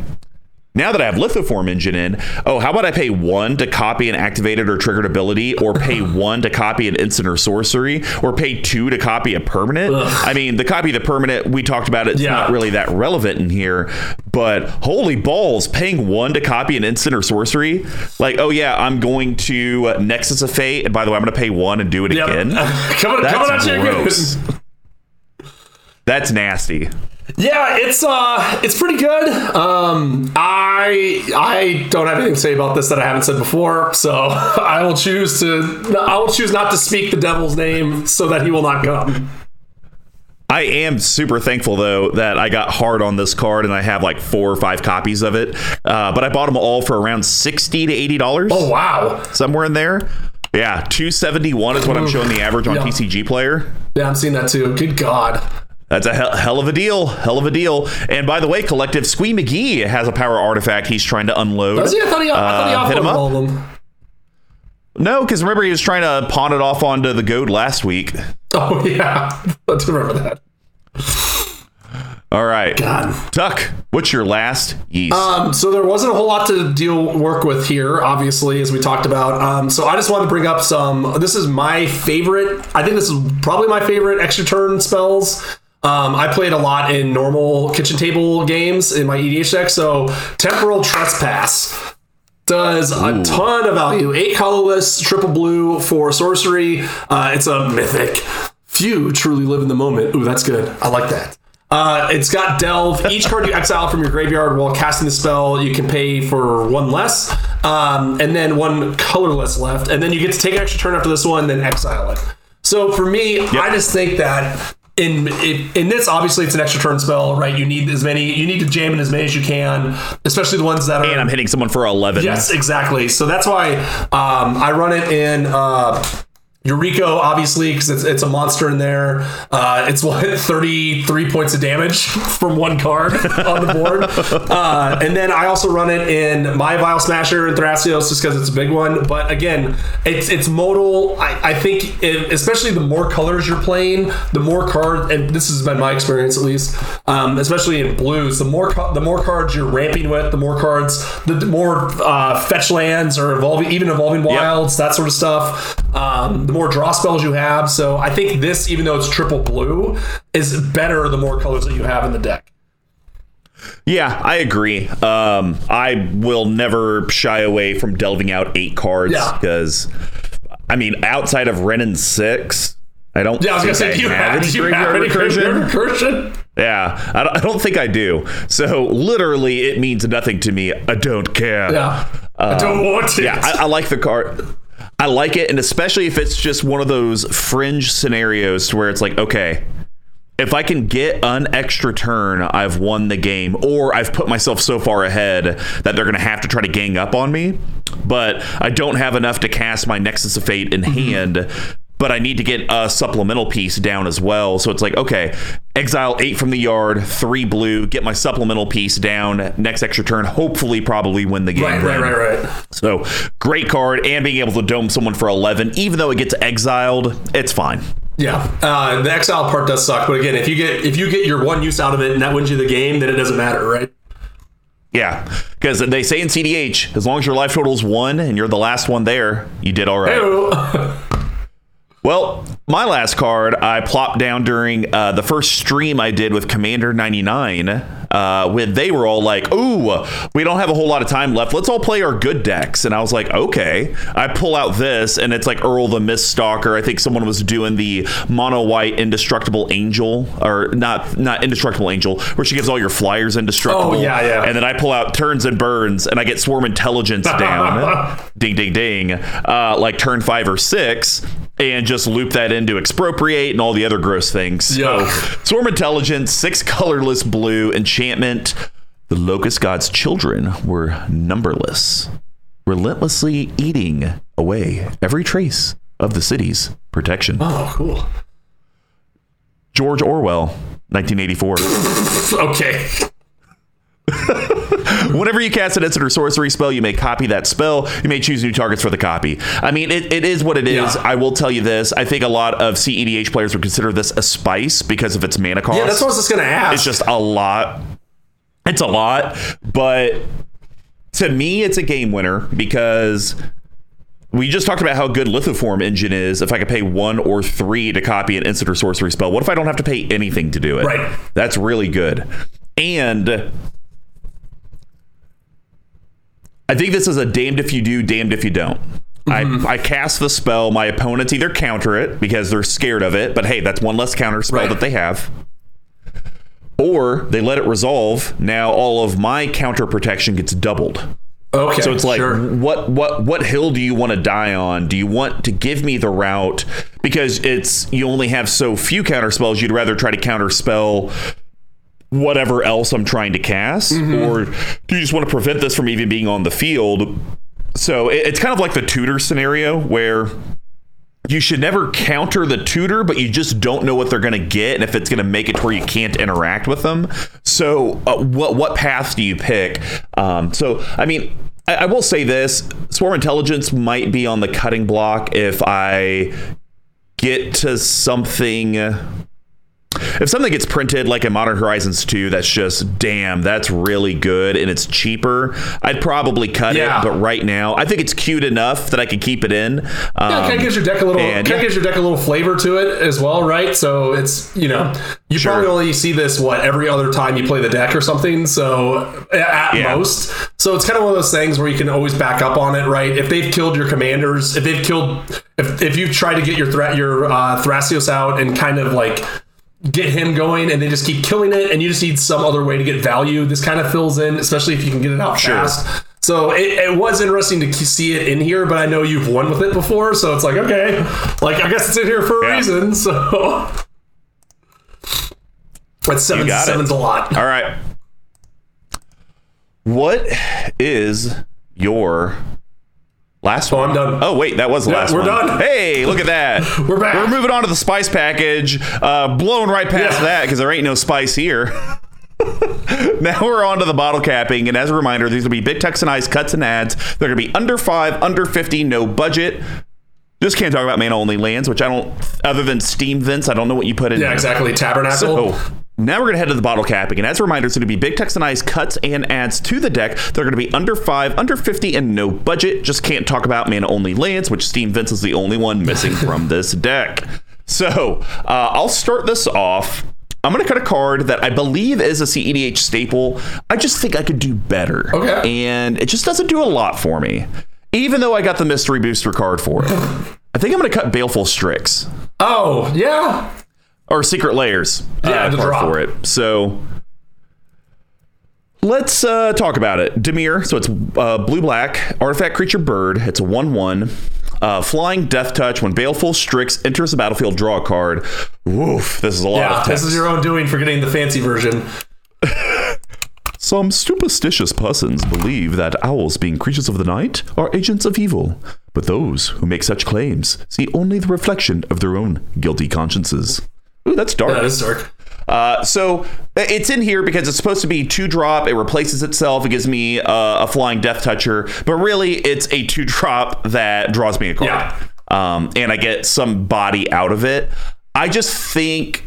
now that I have Lithoform Engine in, oh, how about I pay one to copy an activated or triggered ability, or pay one to copy an instant or sorcery, or pay two to copy a permanent? I mean, the copy the permanent, we talked about it, it's Yeah. not really that relevant in here, but holy balls, paying one to copy an instant or sorcery? Like, oh yeah, I'm going to uh, Nexus of Fate, and by the way, I'm going to pay one and do it Yep. again. coming at That's you gross. again. That's nasty. Yeah, it's uh it's pretty good. Um I I don't have anything to say about this that I haven't said before, so I will choose to I will choose not to speak the devil's name so that he will not come. I am super thankful though that I got hard on this card and I have like four or five copies of it. Uh, but I bought them all for around sixty to eighty dollars, Oh wow. somewhere in there. Yeah, two seventy one is what I'm showing the average on Yeah. TCG Player. Yeah, I'm seeing that too. Good God. That's a hell, hell of a deal, hell of a deal. And by the way, Collective Squee McGee has a power artifact he's trying to unload. Does he? I thought he, I thought he Uh, hit him up. all of them. No, because remember he was trying to pawn it off onto the goad last week. Oh yeah. Do remember that. All right, God. Tuck, what's your last yeast? Um, so there wasn't a whole lot to deal work with here, obviously, as we talked about. Um, so I just wanted to bring up some. This is my favorite. I think this is probably my favorite extra turn spells. Um, I played a lot in normal kitchen table games in my EDH deck. So temporal trespass does a ton of value. Eight colorless, triple blue for sorcery. Uh, it's a mythic. Few truly live in the moment. Ooh, that's good. I like that. Uh, it's got delve. Each card you exile from your graveyard while casting the spell, you can pay for one less, um, and then one colorless left, and then you get to take an extra turn after this one, then exile it. So for me, I just think that in, in in this, obviously, it's an extra turn spell, right? You need as many, you need to jam in as many as you can, especially the ones that are. and I'm hitting someone for eleven. Yes, exactly. So that's why um, I run it in uh, Eureka, obviously, because it's, it's a monster in there. Uh, it's what, 33 points of damage from one card on the board. Uh, and then I also run it in my Vial Smasher and Thrasios just because it's a big one. But again, it's it's modal. I, I think, it, especially the more colors you're playing, the more card, and this has been my experience at least, um, especially in blues, the more the more cards you're ramping with, the more cards, the, the more uh, fetch lands or evolving, even evolving wilds, that sort of stuff. Um, the more draw spells you have. So I think this, even though it's triple blue, is better the more colors that you have in the deck. Yeah, I agree. Um, I will never shy away from delving out eight cards Yeah. because, I mean, outside of Wrenn and six, I don't. Yeah, I was gonna say, do you have, do you have any recursion. recursion? Yeah, I don't, I don't think I do. So literally, it means nothing to me. I don't care. Yeah. I don't want it. Yeah, I, I like the card. I like it, and especially if it's just one of those fringe scenarios to where it's like, okay, if I can get an extra turn, I've won the game, or I've put myself so far ahead that they're going to have to try to gang up on me. But I don't have enough to cast my Nexus of Fate in mm-hmm. hand. But I need to get a supplemental piece down as well. So it's like, okay, exile eight from the yard, three blue, get my supplemental piece down, next extra turn, hopefully, probably win the game. Right, right, right, right. So great card, and being able to dome someone for 11, even though it gets exiled, it's fine. Yeah, uh, the exile part does suck, but again, if you get if you get your one use out of it and that wins you the game, then it doesn't matter, right? Yeah, because they say in CEDH, as long as your life total is one and you're the last one there, you did all right. Well, my last card I plopped down during uh, the first stream I did with Commander 99. Uh, when they were all like, "Ooh, we don't have a whole lot of time left. Let's all play our good decks." And I was like, "Okay." I pull out this, and it's like Uril the Miststalker. I think someone was doing the mono white indestructible angel, or not not indestructible angel, where she gives all your flyers indestructible. Oh, yeah, yeah. And then I pull out turns and burns, and I get swarm intelligence down. ding, ding, ding. Uh, like turn five or six, and just loop that into expropriate and all the other gross things. So, oh. swarm intelligence, six colorless blue enchantment. The locust god's children were numberless, relentlessly eating away every trace of the city's protection. Oh, cool. George Orwell, 1984. Okay. Whenever you cast an instant or sorcery spell, you may copy that spell. You may choose new targets for the copy. I mean, it, it is what it is. Yeah. I will tell you this. I think a lot of CEDH players would consider this a spice because of its mana cost. Yeah, that's what I was just gonna ask. It's just a lot. It's a lot, but to me, it's a game winner because we just talked about how good Lithoform Engine is. If I could pay one or three to copy an instant or sorcery spell, what if I don't have to pay anything to do it? Right. That's really good. And I think this is a damned if you do, damned if you don't. I, mm-hmm. I cast the spell. My opponents either counter it because they're scared of it, but hey, that's one less counter spell Right. that they have. Or they let it resolve. Now all of my counter protection gets doubled. okay. So it's like, sure. what what what hill do you want to die on? Do you want to give me the route because it's you only have so few counter spells? You'd rather try to counter spell whatever else I'm trying to cast, Mm-hmm. or do you just want to prevent this from even being on the field? So it, it's kind of like the tutor scenario where you should never counter the tutor, but you just don't know what they're going to get and if it's going to make it to where you can't interact with them. So, uh, what what path do you pick? Um, so, I mean, I, I will say this: Swarm Intelligence might be on the cutting block if I get to something. If something gets printed like in Modern Horizons 2, that's just damn, that's really good and it's cheaper. I'd probably cut Yeah. it, but right now, I think it's cute enough that I can keep it in. Yeah, Um, kind of gives your deck a little, and kind of yeah. gives your deck a little flavor to it as well, right? So it's you know you Sure. probably only see this what every other time you play the deck or something. So at Yeah. most, so it's kind of one of those things where you can always back up on it, right? If they've killed your commanders, if they've killed, if if you try to get your threat your uh, Thrasios out and kind of like get him going and they just keep killing it and you just need some other way to get value this kind of fills in especially if you can get it out Sure. fast so it, it was interesting to see it in here but i know you've won with it before so it's like okay like i guess it's in here for a Yeah. reason so that's seven got it. seven's a lot All right. What is your last Oh, one? I'm done. Oh, wait, that was the Yeah, last we're one. done. Hey, look at that. We're back. We're moving on to the spice package. Uh, blowing right past Yeah. that because there ain't no spice here. now we're on to the bottle capping. And as a reminder, these will be big Texanized cuts and ads. They're going to be under five, under 50, no budget. Just can't talk about mana only lands, which I don't, other than Steam Vents, I don't know what you put in yeah there. exactly tabernacle So now we're going to head to the bottle capping. And as a reminder, it's going to be big text and Texanized cuts and adds to the deck. They're going to be under five, under 50, and no budget. Just can't talk about mana only lands, which Steam Vents is the only one missing from this deck. So uh, I'll start this off. I'm going to cut a card that I believe is a CEDH staple. I just think I could do better. Okay. And it just doesn't do a lot for me, even though I got the mystery booster card for it. I think I'm going to cut Baleful Strix oh yeah or secret layers Yeah, uh, the drop. for it. So let's uh, talk about it. Dimir. So it's uh, blue black artifact creature bird. It's a one one. Uh, flying Death Touch. When Baleful Strix enters the battlefield, draw a card. Woof, this is a lot Yeah, this is your own doing for getting the fancy version. Some superstitious persons believe that owls, being creatures of the night, are agents of evil. But those who make such claims see only the reflection of their own guilty consciences. Ooh, that's dark. That is dark. Uh, so it's in here because it's supposed to be two drop. It replaces itself. It gives me uh, a flying death toucher, but really it's a two drop that draws me a card. Yeah. Um, and I get some body out of it. I just think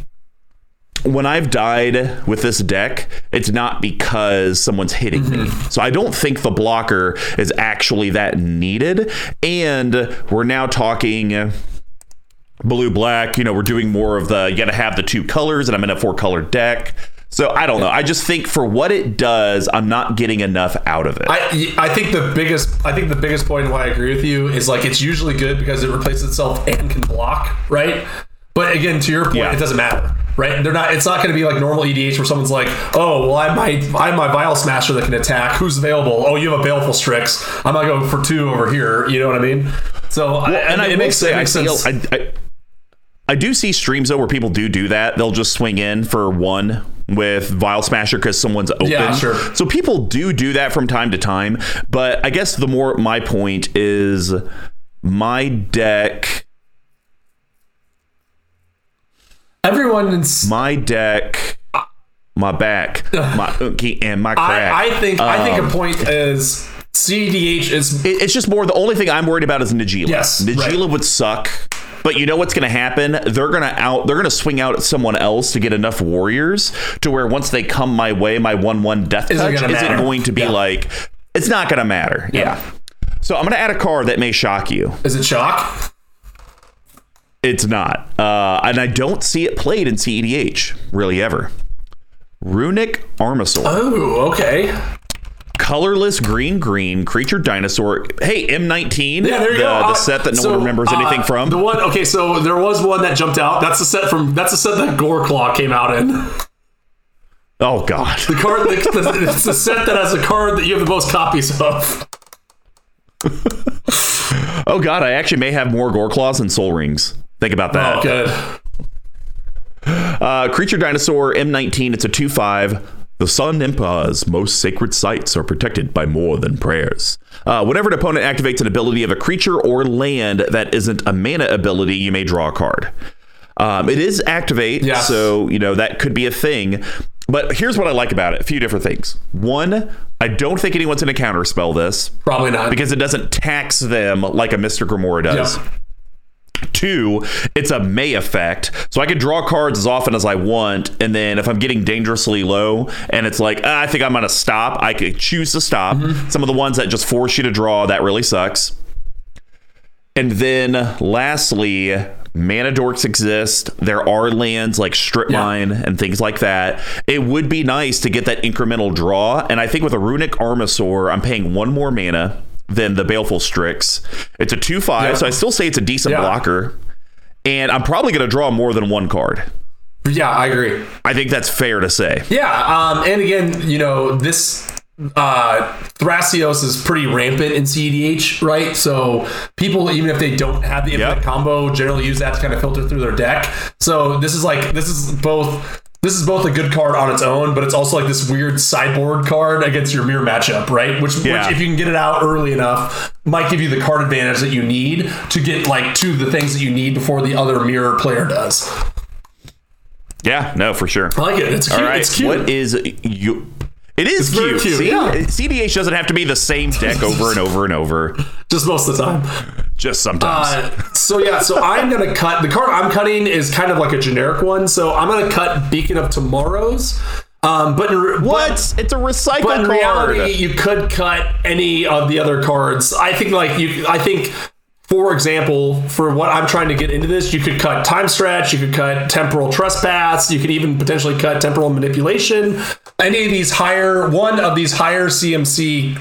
when I've died with this deck, it's not because someone's hitting me. So I don't think the blocker is actually that needed. And we're now talking blue black. You know, we're doing more of the you got to have the two colors, and I'm in a four color deck. So I don't know. I just think for what it does, I'm not getting enough out of it. I I think the biggest I think the biggest point why I agree with you is like it's usually good because it replaces itself and can block, right? But again, to your point, Yeah. it doesn't matter, right? They're not. It's not going to be like normal EDH where someone's like, "Oh, well, I have my I have my Vial Smasher that can attack. Who's available? Oh, you have a Baleful Strix. I'm gonna go for two over here. You know what I mean? So, I, and I it makes, say, it I, makes see, sense. I, I, do see streams though where people do do that. They'll just swing in for one with Vial Smasher because someone's open. Yeah, sure. So people do do that from time to time. But I guess the more my point is my deck. Everyone's in My deck. My back, my unky, and my crack. I, I think I think Um, a point is CDH is It- it's just more the only thing I'm worried about is Najeela. Yes, Najeela right. would suck. But you know what's going to happen? They're going to out. They're going to swing out at someone else to get enough warriors to where once they come my way, my one-one death Isn't touch isn't matter. going to be Yeah. like. It's not going to matter. Yeah. So I'm going to add a card that may shock you. is it shock? It's not, uh, and I don't see it played in CEDH really ever. Runic Armasaur. Oh, okay. Colorless green green creature dinosaur. Hey, M19. Yeah, there you the, go. The Uh, set that no so, one remembers uh, anything from. The one, okay, so there was one that jumped out. That's the set from. That's the set that Goreclaw came out in. oh God. The card. The, the, it's the set that has a card that you have the most copies of. Oh God. I actually may have more Goreclaws than Sol Rings. Think about that. Oh, good. Uh, creature dinosaur M19. It's a two five. The Sun Emperor's most sacred sites are protected by more than prayers. Uh, whenever an opponent activates an ability of a creature or land that isn't a mana ability, you may draw a card. Um, it is activate, Yes. so you know that could be a thing. But here's what I like about it: a few different things. One, I don't think anyone's going to counterspell this Probably not. because it doesn't tax them like a Mystic Remora does. Yep. Two, it's a May effect. So I can draw cards as often as I want. And then if I'm getting dangerously low and it's like, ah, I think I'm going to stop, I could choose to stop. Some of the ones that just force you to draw, that really sucks. And then lastly, mana dorks exist. There are lands like strip Yeah. mine and things like that. It would be nice to get that incremental draw. And I think with a runic armasaur, I'm paying one more mana than the baleful strix. It's a two five, Yeah. so I still say it's a decent Yeah. blocker. And I'm probably going to draw more than one card. yeah, I agree. I think that's fair to say. Yeah, um, and again, you know, this uh Thrasios is pretty rampant in CEDH, right? So people, even if they don't have the infinite Yep. combo, generally use that to kind of filter through their deck. So this is like this is both this is both a good card on its own, but it's also like this weird sideboard card against your mirror matchup, right? Which, Yeah. which if you can get it out early enough, might give you the card advantage that you need to get like to the things that you need before the other mirror player does. Yeah, no, for sure. I like it. It's cute. All right, It's cute. what is you? It is cute. cute, See? yeah. CDH doesn't have to be the same deck over and over and over. Just most of the time. Just sometimes. Uh, so yeah, so I'm gonna cut the card I'm cutting is kind of like a generic one. So I'm gonna cut Beacon of Tomorrows. Um, but in, what? But, it's a recycle but in card. reality, you could cut any of the other cards. I think like you. I think. For example, for what I'm trying to get into this, you could cut time stretch, you could cut temporal trespass, you could even potentially cut temporal manipulation. Any of these higher, one of these higher CMC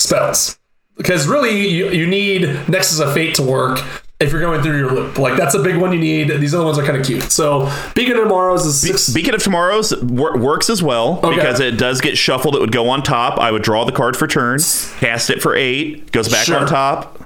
spells. Because really, you, you need Nexus of Fate to work if you're going through your loop. Like, that's a big one you need. These other ones are kind of cute. So, Beacon of Tomorrows is six. Beacon of Tomorrows wor- works as well because it does get shuffled. It would go on top. I would draw the card for turn, cast it for eight, goes back Sure. on top.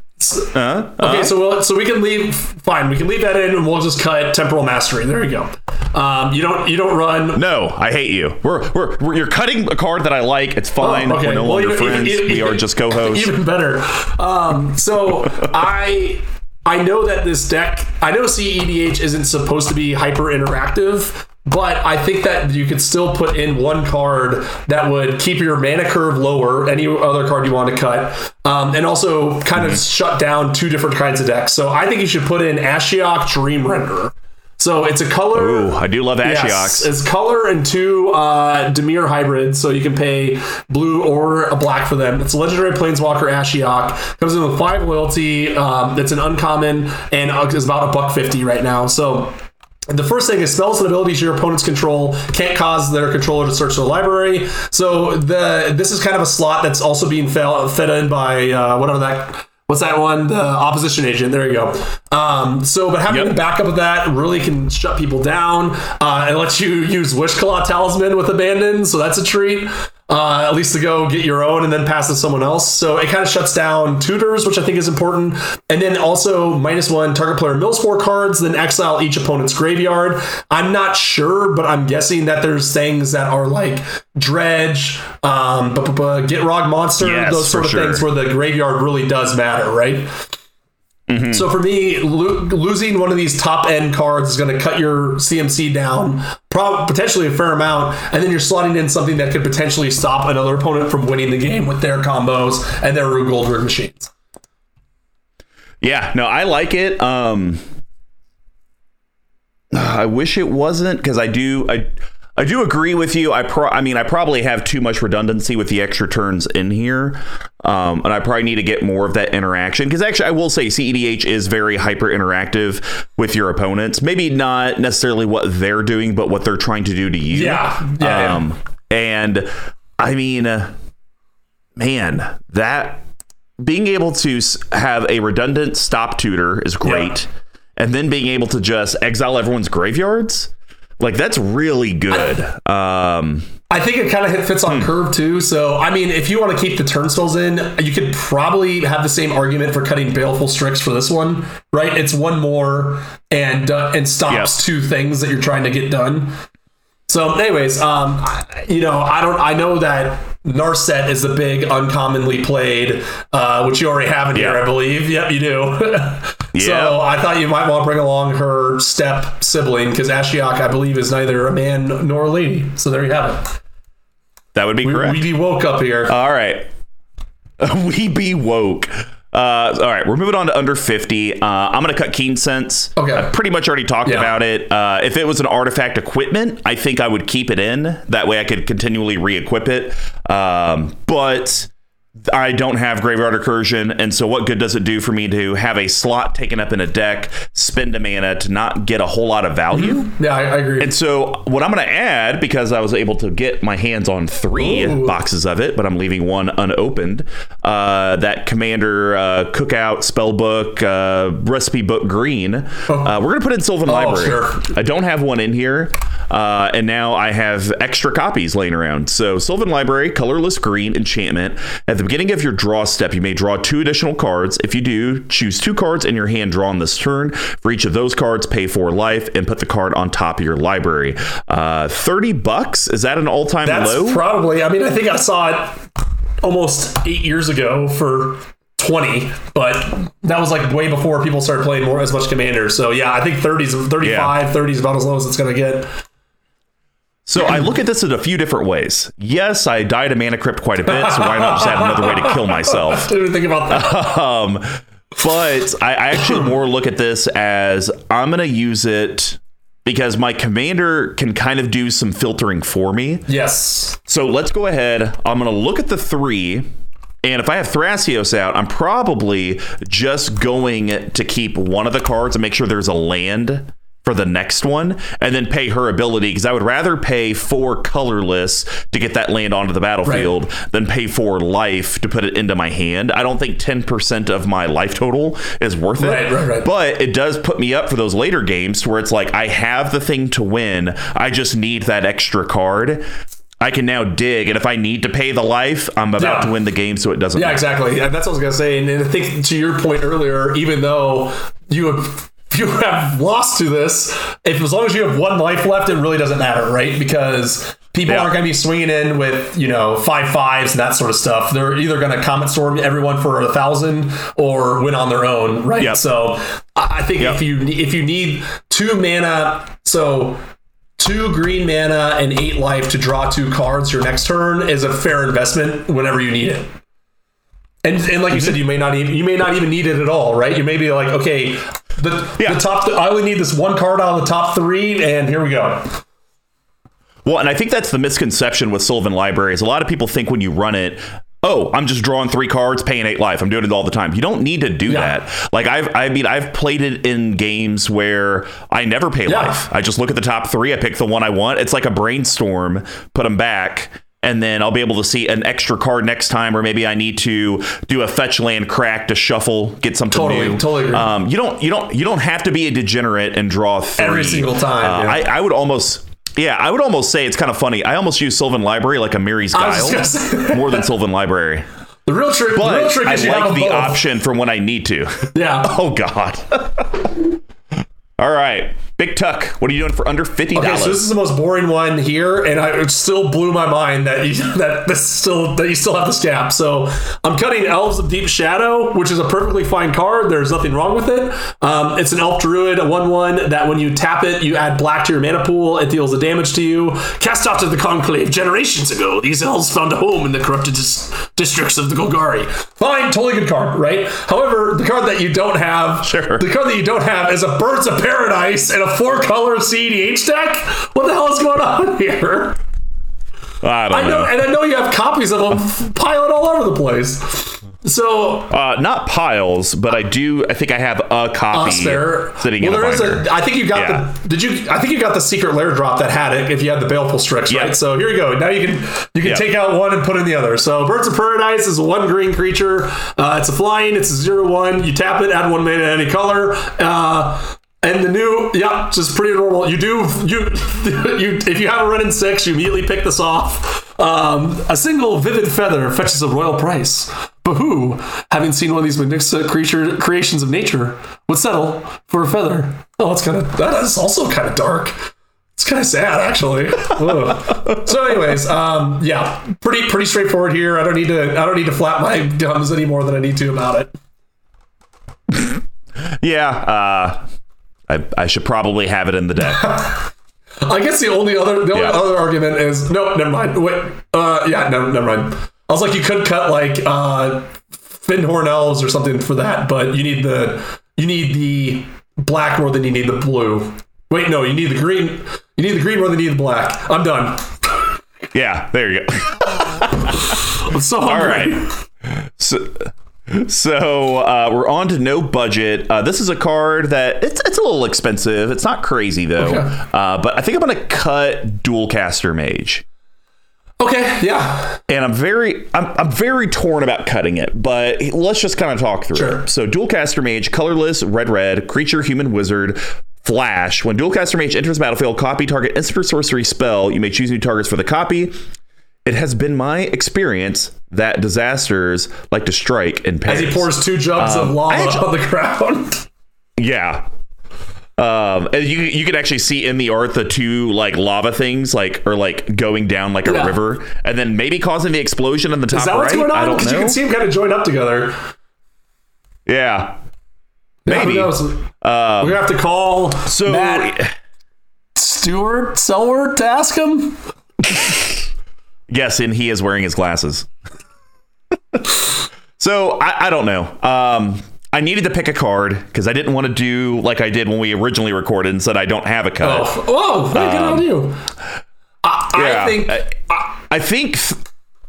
Uh, Okay, so we'll, so we can leave. Fine, we can leave that in, and we'll just cut temporal mastery. There you go. Um, you don't you don't run. no, I hate you. We're, we're, we're you're cutting a card that I like. It's fine. Oh, okay. We're no Well, longer even- friends. even- we even- are just co-hosts. Even better. Um, so I I know that this deck. I know CEDH isn't supposed to be hyper interactive. But I think that you could still put in one card that would keep your mana curve lower, any other card you want to cut, um, and also kind of shut down two different kinds of decks. So I think you should put in Ashiok Dream Render. So it's a color. Ooh, I do love Yes, it's color and two uh, Dimir hybrids, so you can pay blue or a black for them. It's a legendary planeswalker Ashiok. Comes in with five loyalty. Um, it's an uncommon and is about a buck fifty right now. So. The first thing is spells and abilities your opponents control can't cause their controller to search their library. So the this is kind of a slot that's also being fed in by uh, whatever that what's that one the opposition agent. There you go. Um, so but having Yep. a backup of that really can shut people down uh, and let you use Wishclaw Talisman with abandon. So that's a treat. Uh, at least to go get your own and then pass to someone else. So it kind of shuts down tutors, which I think is important. And then also minus one target player mills four cards, then exile each opponent's graveyard. I'm not sure, but I'm guessing that there's things that are like dredge, um, get rog monster, Yes, those sort of sure. things where the graveyard really does matter, right? So for me, lo- losing one of these top end cards is going to cut your CMC down, prob- potentially a fair amount, and then you're slotting in something that could potentially stop another opponent from winning the game with their combos and their Rube Goldberg machines. Yeah, no, I like it. Um I wish it wasn't because I do I I do agree with you. I pro- I mean I probably have too much redundancy with the extra turns in here. Um, and I probably need to get more of that interaction because actually I will say CEDH is very hyper interactive with your opponents. Maybe not necessarily what they're doing, but what they're trying to do to you. Yeah, yeah, yeah. Um, and I mean, uh, man, that being able to have a redundant stop tutor is great, and then being able to just exile everyone's graveyards, like that's really good. Um, I think it kind of fits on curve too. So, I mean, if you want to keep the turnstiles in, you could probably have the same argument for cutting Baleful Strix for this one, right? It's one more and uh, and stops two things that you're trying to get done. So, anyways, um, you know, I don't, I know that Narset is the big uncommonly played, uh, which you already have in here, I believe. Yep, you do. Yeah. So I thought you might want to bring along her step sibling because Ashiok, I believe, is neither a man nor a lady. So there you have it. that would be We, correct. we be woke up here. All right. we be woke. Uh, all right, we're moving on to under 50. Uh, I'm going to cut Keen Sense. Okay. I pretty much already talked Yeah. about it. Uh, if it was an artifact equipment, I think I would keep it in. That way I could continually re equip it. Um, but I don't have Graveyard Recursion, and so what good does it do for me to have a slot taken up in a deck, spend a mana to not get a whole lot of value? yeah, I, I agree. And so, what I'm going to add, because I was able to get my hands on three Ooh. boxes of it, but I'm leaving one unopened, uh, that Commander uh, Cookout Spellbook uh, Recipe Book Green, uh, we're going to put in Sylvan Library. Oh. sure. I don't have one in here, uh, and now I have extra copies laying around. So, Sylvan Library, colorless green enchantment. At the beginning of your draw step, you may draw two additional cards. If you do, choose two cards in your hand drawn this turn. For each of those cards, pay four life and put the card on top of your library. Uh, 30 bucks? Is that an all time That's low? probably. I mean, I think I saw it almost eight years ago for. 20 but that was like way before people started playing more as much commander so yeah i think 30s 35 Yeah. 30 is about as low as it's going to get So I look at this in a few different ways. Yes, I died a mana crypt quite a bit, so why not just add another way to kill myself? I didn't even think about that Um, but I, I actually more look at this as I'm going to use it because my commander can kind of do some filtering for me. yes So let's go ahead. I'm going to look at the three. And if I have Thrasios out, I'm probably just going to keep one of the cards and make sure there's a land for the next one and then pay her ability because I would rather pay four colorless to get that land onto the battlefield than pay four life to put it into my hand. I don't think 10% of my life total is worth it. Right, right, right. But it does put me up for those later games where it's like I have the thing to win. I just need that extra card. I can now dig, and if I need to pay the life, I'm about Yeah. to win the game, so it doesn't. Yeah, matter. exactly. Yeah, that's what I was gonna say. And, and I think to your point earlier, even though you have you have lost to this, if as long as you have one life left, it really doesn't matter, right? Because people Yeah. aren't gonna be swinging in with you know five fives and that sort of stuff. They're either gonna comment storm everyone for a thousand or win on their own, right? Yep. So I I think Yep. if you if you need two mana, so two green mana and eight life to draw two cards your next turn is a fair investment whenever you need it. And, and like you said, mm-hmm. you may not even you may not even need it at all, right? You may be like, okay, the, Yeah. the top. I only need this one card out of the top three, and here we go. Well, and I think that's the misconception with Sylvan Libraries. A lot of people think when you run it, oh, I'm just drawing three cards, paying eight life. I'm doing it all the time. You don't need to do Yeah. that. Like I've, I mean, I've played it in games where I never pay Yeah. life. I just look at the top three. I pick the one I want. It's like a brainstorm. Put them back. And then I'll be able to see an extra card next time, or maybe I need to do a fetch land crack to shuffle, get something Totally, new. totally agree. Um, you don't, you don't, you don't have to be a degenerate and draw three Every single time, Uh, yeah. I, I would almost yeah i would almost say it's kind of funny i almost use sylvan library like a Mirri's I guile more than sylvan library The real trick, the real but trick i is you like the both. option from when i need to Yeah. oh god all right big tuck what are you doing for under $50 Okay, so this is the most boring one here, and I, it still blew my mind that you that this still that you still have this gap. So I'm cutting Elves of Deep Shadow, which is a perfectly fine card. There's nothing wrong with it. Um, it's an Elf Druid, a one-one that when you tap it, you add black to your mana pool. It deals the damage to you. Cast out of the Conclave generations ago, these elves found a home in the corrupted dis- districts of the Golgari. Fine, totally good card, right? However, the card that you don't have, Sure. the card that you don't have is a Birds of Paradise and a four-color CDH deck. What the hell is going on here? i don't I know, know and I know you have copies of them piling all over the place. So uh, not piles but i do i think i have a copy spare sitting well, in a there is binder. a. I think you got Yeah. the. Did you? I think you got the secret lair drop that had it. If you had the baleful strix, Yeah. right? So here you go. Now you can you can Yeah. take out one and put in the other. So birds of paradise is one green creature. Uh, it's a flying. It's a zero one. You tap it, add one mana any color. Uh, and the new, yeah, just pretty normal. You do you you if you have a Wrenn and Six, you immediately pick this off. Um, a single vivid feather fetches a royal price. But who, having seen one of these magnificent creature creations of nature, would settle for a feather? Oh, that's kind of that is also kind of dark. It's kind of sad, actually. So, anyways, um, yeah, pretty pretty straightforward here. I don't need to I don't need to flap my gums any more than I need to about it. yeah uh, I, I should probably have it in the deck I guess the only other the only Yeah. other argument is no, never mind. Wait, uh, yeah, no, never mind. I was like, you could cut like uh, Fyndhorn elves or something for that, but you need the you need the black more than you need the blue. Wait, no, you need the green. You need the green more than you need the black. I'm done. yeah there you go I'm so All hungry. right. So, so uh, we're on to no budget. Uh, this is a card that it's it's a little expensive. It's not crazy though. Okay. Uh, but I think I'm gonna cut Dualcaster Mage. Okay, yeah. And I'm very I'm, I'm very torn about cutting it, but let's just kind of talk through Sure. it. So Dualcaster Mage, colorless, red red, creature, human, wizard, flash. When Dualcaster Mage enters the battlefield, copy target instant or sorcery spell. You may choose new targets for the copy. It has been my experience that disasters like to strike in pairs. As he pours two jugs of lava Um, I actu- on the ground. Yeah. Um, and you you can actually see in the art the two like lava things like or like going down like a Yeah. river and then maybe causing the explosion in the top Is that what's right. going I on? don't Because know. you can see them kind of join up together. yeah. Yeah, Maybe. knows? We're have to call So Matt Stewart Selward to ask him. yes, and he is wearing his glasses. so I, I don't know. Um, I needed to pick a card because I didn't want to do like I did when we originally recorded and said I don't have a cut. Oh! What good on you? I, Yeah. I think I, I think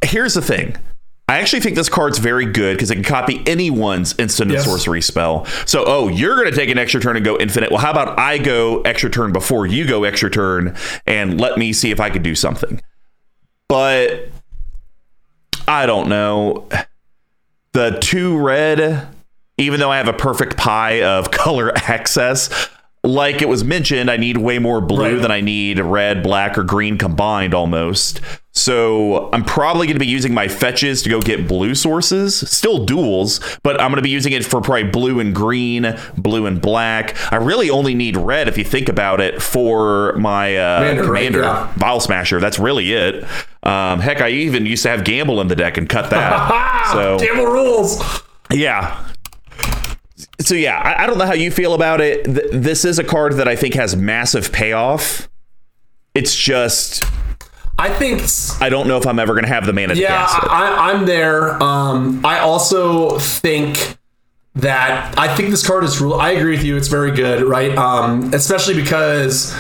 here's the thing. I actually think this card's very good because it can copy anyone's instant Yes. and sorcery spell. So, oh, you're going to take an extra turn and go infinite. Well, how about I go extra turn before you go extra turn and let me see if I could do something? But I don't know. The two red, even though I have a perfect pie of color access, like it was mentioned, I need way more blue Right. than I need red, black, or green combined almost. So I'm probably going to be using my fetches to go get blue sources, still duals, but I'm going to be using it for probably blue and green, blue and black. I really only need red if you think about it for my uh, Commander, commander, right? Yeah. Vial Smasher. That's really it. Um, heck, I even used to have Gamble in the deck and cut that. so Gamble rules. yeah. So yeah, I, I don't know how you feel about it. Th- this is a card that I think has massive payoff. It's just I think I don't know if I'm ever going to have the mana Yeah. I, I'm there. Um, I also think that I think this card is real. I agree with you. It's very good, right? Um, especially because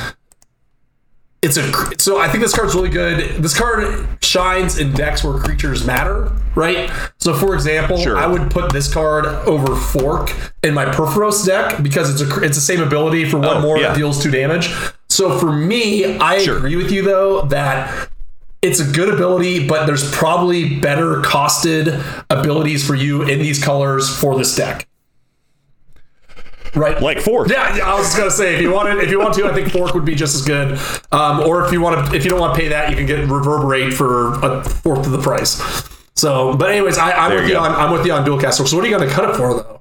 it's a. So I think this card's really good. This card shines in decks where creatures matter, right? So for example, Sure. I would put this card over Fork in my Purphoros deck because it's a it's the same ability for one Oh, more yeah. that deals two damage. So for me, I Sure. agree with you though that it's a good ability, but there's probably better costed abilities for you in these colors for this deck. Right? like Fork. yeah, yeah, I was just gonna say if you wanted, if you want to, I think fork would be just as good. Um, or if you want to, if you don't want to pay that, you can get reverberate for a fourth of the price. So, but anyways, I, I'm There with you you on, I'm with you on dual cast. So, what are you gonna cut it for though?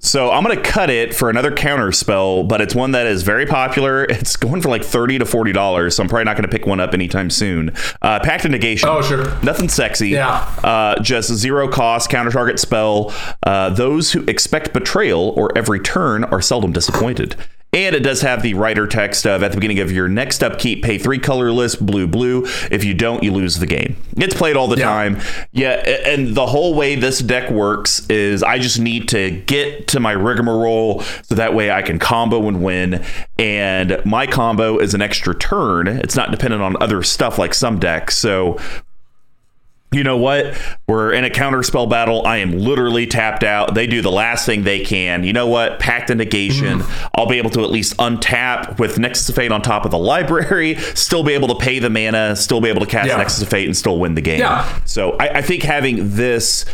So I'm going to cut it for another counter spell, but it's one that is very popular. It's going for like thirty to forty dollars, so I'm probably not going to pick one up anytime soon. Uh, Pact of Negation. Oh, sure. Nothing sexy. Yeah. Uh, just zero cost counter target spell. Uh, those who expect betrayal or every turn are seldom disappointed. And it does have the writer text of at the beginning of your next upkeep, pay three colorless, blue, blue. If you don't, you lose the game. It's played all the Yeah. time. Yeah, and the whole way this deck works is I just need to get to my rigmarole so that way I can combo and win. And my combo is an extra turn. It's not dependent on other stuff like some decks. So you know what? We're in a counter spell battle. I am literally tapped out. They do the last thing they can. You know what? Pact of negation. Mm. I'll be able to at least untap with Nexus of Fate on top of the library, still be able to pay the mana, still be able to cast Yeah. Nexus of Fate and still win the game. Yeah. So I, I think having this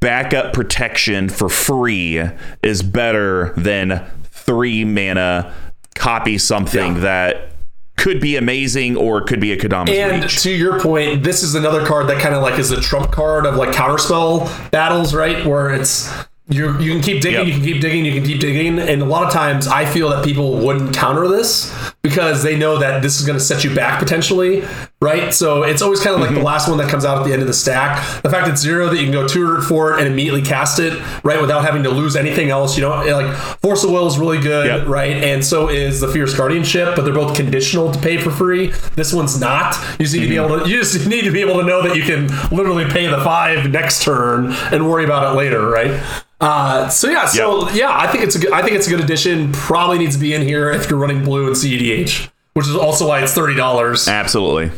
backup protection for free is better than three mana copy something Yeah. that could be amazing or could be a Kodama's And Reach. to your point, this is another card that kind of like is a trump card of like counterspell battles, right? Where it's you you can keep digging, Yep. you can keep digging, you can keep digging, and a lot of times I feel that people wouldn't counter this because they know that this is going to set you back potentially, right? So it's always kind of like the last one that comes out at the end of the stack. The fact it's zero that you can go two for it and immediately cast it, right, without having to lose anything else. You know, like Force of Will is really good, Yep. right? And so is the Fierce Guardianship, but they're both conditional to pay for free. This one's not. You just need to be able to. You just need to be able to know that you can literally pay the five next turn and worry about it later, right? Uh, so yeah, so yeah, I think it's a good. I think it's a good addition. Probably needs to be in here if you're running blue and CEDH, which is also why it's thirty dollars. Absolutely.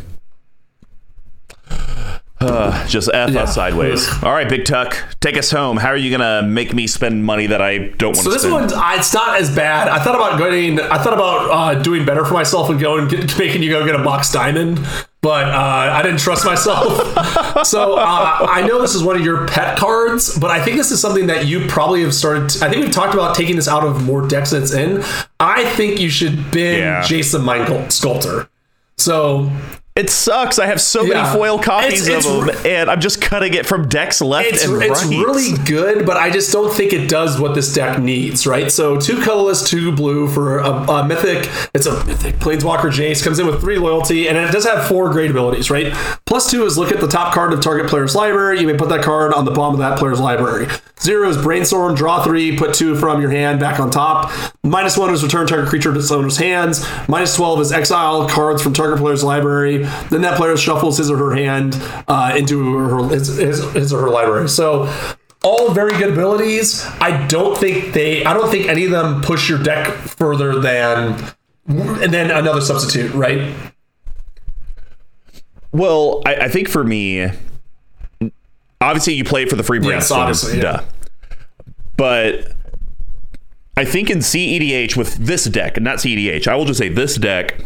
Uh, just F Yeah. us sideways. All right, Big Tuck, take us home. How are you gonna make me spend money that I don't want So to this spend? one, uh, it's not as bad. I thought about going. I thought about uh, doing better for myself and going get, making you go get a Mox Diamond, but uh, I didn't trust myself. so uh, I know this is one of your pet cards, but I think this is something that you probably have started. I think we've talked about taking this out of more decks than it's in. I think you should bin Yeah. Jace, the Mind Sculptor. So It sucks. I have so Yeah. many foil copies It's- of them, and I'm just cutting it from decks left it's, and it's really good, but I just don't think it does what this deck needs, right? So two colorless, two blue for a, a mythic. It's a mythic Planeswalker Jace comes in with three loyalty, and it does have four great abilities, right? Plus two is look at the top card of target player's library. You may put that card on the bottom of that player's library. Zero is brainstorm, draw three, put two from your hand back on top. Minus one is return target creature to its owner's hands. Minus twelve is exile cards from target player's library. Then that player shuffles his or her hand uh, into her, his, his, his or her library. So all very good abilities. I don't think they. I don't think any of them push your deck further than and then another substitute, right? Well, I, I think for me, obviously you play it for the free brainstorm, obviously, yeah. But I think in CEDH with this deck, not CEDH, I will just say this deck.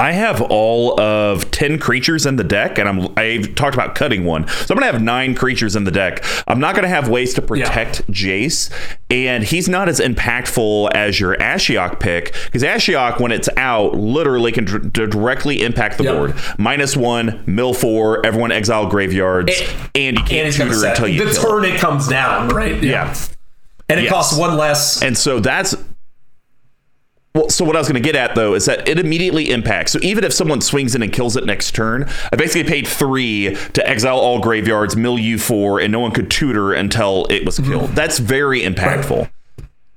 I have all of 10 creatures in the deck, and I'm I've talked about cutting one. So I'm gonna have nine creatures in the deck. I'm not gonna have ways to protect Jace, and he's not as impactful as your Ashiok pick, because Ashiok, when it's out, literally can dr- directly impact the Yep. board. Minus one, mill four, everyone exile graveyards, and, you can't tutor until you the turn it comes down, right? Yeah. And it Yes. costs one less. And so that's well, so what I was going to get at though is that it immediately impacts. So even if someone swings in and kills it next turn, I basically paid three to exile all graveyards, mill you four, and no one could tutor until it was killed. Mm-hmm. That's very impactful.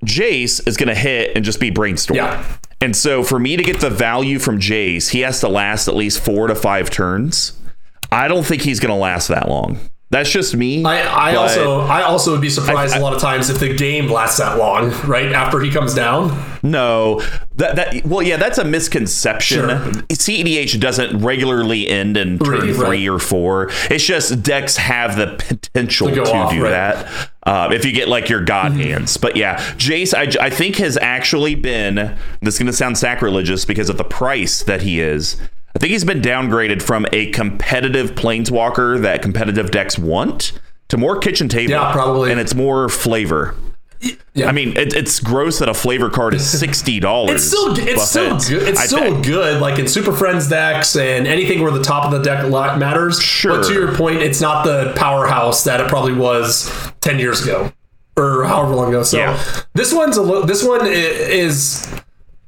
Jace is going to hit and just be brainstorm. Yeah. And so for me to get the value from Jace, he has to last at least four to five turns. I don't think he's going to last that long. That's just me. I, I also I also would be surprised I- a lot of times if the game lasts that long, right? After he comes down. No, that that well, yeah, that's a misconception. Sure. CEDH doesn't regularly end in turn Three, three right. or four. It's just decks have the potential To to, off, do right. that. Uh, if you get like your god Mm-hmm. hands, but yeah, Jace, I, I think has actually been. This is going to sound sacrilegious because of the price that he is. I think he's been downgraded from a competitive planeswalker that competitive decks want to more kitchen table. Yeah, probably. and it's more flavor. Yeah. I mean, it, it's gross that a flavor card is sixty dollars. It's still it's still good. It's still good, like in Super Friends decks and anything where the top of the deck matters. Sure. But to your point, it's not the powerhouse that it probably was ten years ago or however long ago. So Yeah. this one's a li- this one is.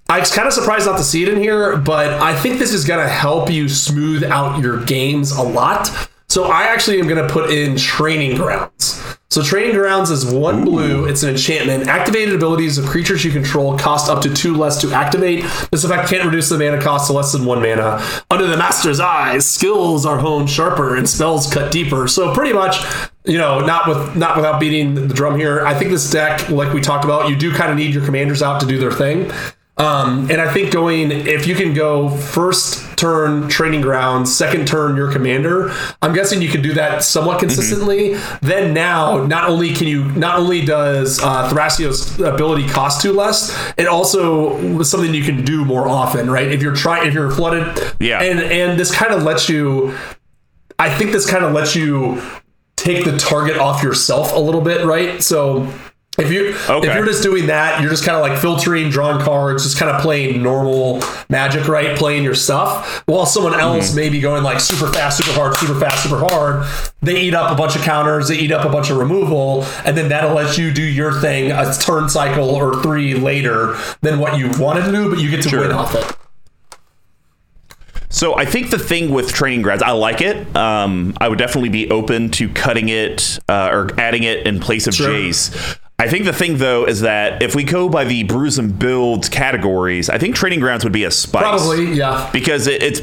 I was kind of surprised not to see it in here, but I think this is going to help you smooth out your games a lot. So I actually am going to put in Training Grounds. So Training Grounds is one blue. It's an enchantment. Activated abilities of creatures you control cost up to two less to activate. This effect can't reduce the mana cost to less than one mana. Under the Master's eyes, skills are honed sharper and spells cut deeper. So pretty much, you know, not with not without beating the drum here. I think this deck, like we talked about, you do kind of need your commanders out to do their thing. Um, and I think going if you can go first turn training grounds, second turn your commander, I'm guessing you can do that somewhat consistently. Then now, not only can you, not only does uh, Thrasios' ability cost two less, it also was something you can do more often, right? If you're trying, if you're flooded, Yeah. and and this kind of lets you. I think this kind of lets you take the target off yourself a little bit, right? So if you Okay. if you're just doing that, you're just kind of like filtering, drawing cards, just kind of playing normal magic, right? Playing your stuff, while someone else may be going like super fast, super hard, super fast, super hard. They eat up a bunch of counters, they eat up a bunch of removal, and then that'll let you do your thing a turn cycle or three later than what you wanted to do, but you get to Sure. win off it. So I think the thing with training grounds, I like it. Um, I would definitely be open to cutting it uh, or adding it in place of Sure. Jace. I think the thing though is that if we go by the brews and builds categories, I think training grounds would be a spice. Probably, yeah. because it, it's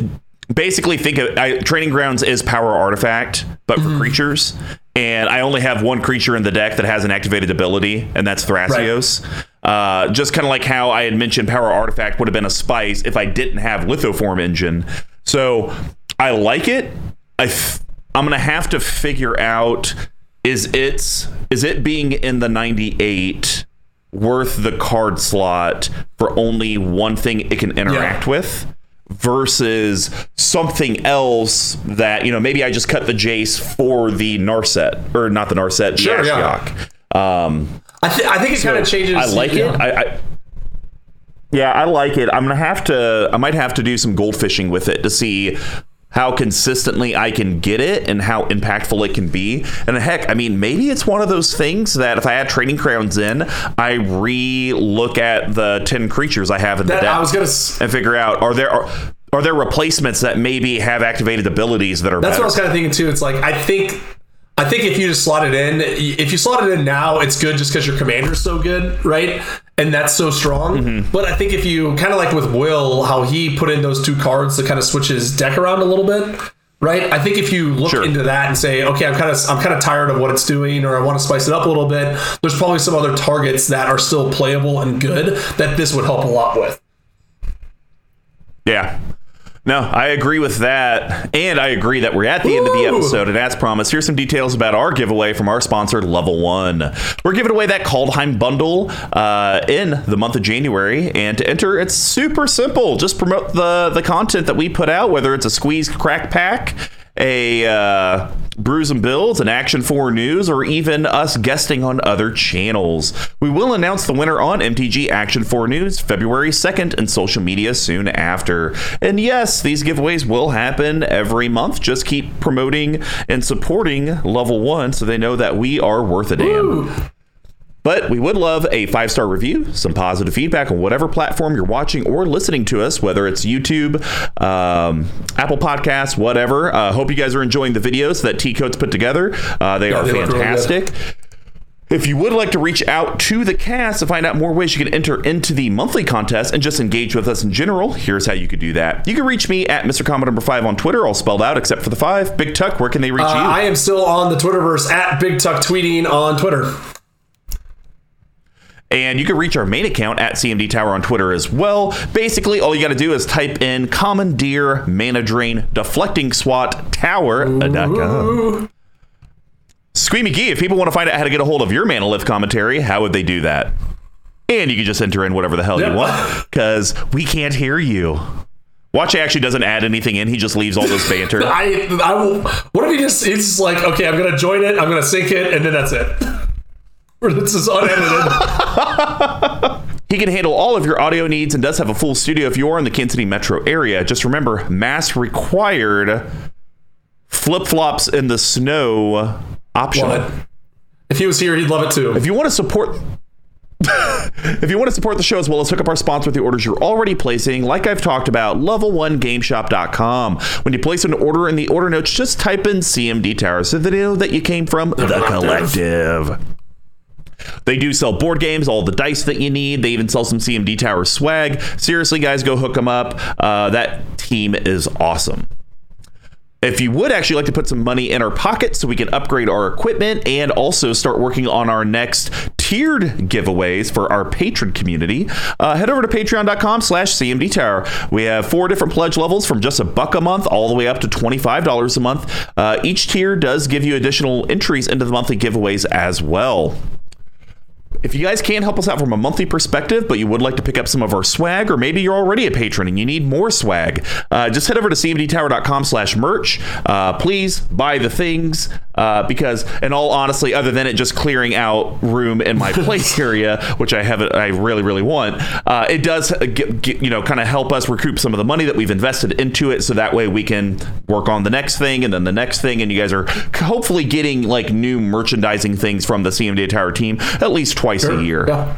basically think of I, training grounds is power artifact but Mm-hmm. for creatures and i only have one creature in the deck that has an activated ability and that's thrasios uh, just kind of like how i had mentioned power artifact would have been a spice if i didn't have lithoform engine so i like it i f- i'm gonna have to figure out is it's is it being in the 98 worth the card slot for only one thing it can interact with versus something else that you know maybe I just cut the Jace for the Narset or not the Narset the Sure, yeah. Um, I, th- I think it kind of changes. I like yeah. it. I, I yeah, I like it. I'm gonna have to. I might have to do some gold fishing with it to see how consistently I can get it and how impactful it can be. And heck, I mean, maybe it's one of those things that if I add training grounds in, I re-look at the ten creatures I have in the deck I was gonna s- and figure out are there are, are there replacements that maybe have activated abilities that are That's better. what I was kind of thinking too. It's like I think, I think if you just slot it in, if you slot it in now, it's good just because your commander's so good, right? And that's so strong. Mm-hmm. But I think if you kind of like with Will, how he put in those two cards to kind of switch his deck around a little bit. Right, I think if you look Sure. into that and say, okay, I'm kind of I'm kind of tired of what it's doing, or I want to spice it up a little bit. There's probably some other targets that are still playable and good that this would help a lot with. Yeah. No, I agree with that. And I agree that we're at the end of the episode. And as promised, here's some details about our giveaway from our sponsor, Level One. We're giving away that Kaldheim bundle uh, in the month of January. And to enter, it's super simple. Just promote the, the content that we put out, whether it's a squeeze crack pack, a uh, brews and builds, an action 4 news, or even us guesting on other channels. We will announce the winner on MTG Action 4 News February 2nd and social media soon after. And yes, these giveaways will happen every month. Just keep promoting and supporting Level 1 so they know that we are worth a damn. But we would love a five star review, some positive feedback on whatever platform you're watching or listening to us, whether it's YouTube, um, Apple Podcasts, whatever. Uh, hope you guys are enjoying the videos that T Coats put together. Uh, they are they really fantastic. If you would like to reach out to the cast to find out more ways you can enter into the monthly contest and just engage with us in general, here's how you could do that. You can reach me at Mr. Comment number five on Twitter, all spelled out except for the five. Big Tuck, where can they reach Uh, you? I am still on the Twitterverse at Big Tuck Tweeting on Twitter. And you can reach our main account at CMD Tower on Twitter as well. Basically, all you got to do is type in Commandeer Mana Drain Deflecting SWAT Tower.com. Uh, Squee McGee, if people want to find out how to get a hold of your Mana Lift commentary, how would they do that? And you can just enter in whatever the hell you want because we can't hear you. Watch actually doesn't add anything in. He just leaves all this banter. I I will. What if he just he's just like okay, I'm gonna join it, I'm gonna sync it, and then that's it. This is unedited. He can handle all of your audio needs and does have a full studio if you are in the Kansas City metro area. Just remember, mask required. Flip flops in the snow optional. Love. If he was here, he'd love it too. If you want to support. if you want to support the show as well as hook up our sponsor with the orders you're already placing, like I've talked about, level1gameshop.com. When you place an order in the order notes, just type in CMD Tower so they know that you came from the collective. They do sell board games, all the dice that you need. They even sell some CMD Tower swag. Seriously, guys, go hook them up. Uh, that team is awesome. If you would actually like to put some money in our pocket so we can upgrade our equipment and also start working on our next tiered giveaways for our patron community, uh, head over to patreon.com slash CMD Tower. We have four different pledge levels from just a buck a month all the way up to $25 a month. Uh, each tier does give you additional entries into the monthly giveaways as well. If you guys can't help us out from a monthly perspective, but you would like to pick up some of our swag, or maybe you're already a patron and you need more swag, uh, just head over to cmdtower.com slash merch. Uh, please buy the things uh, because, in all honestly, other than it just clearing out room in my play area, which I have, I really, really want, uh, it does, get, get, you know, kind of help us recoup some of the money that we've invested into it, so that way we can work on the next thing and then the next thing, and you guys are hopefully getting like new merchandising things from the CMD Tower team at least twice a year. Yeah.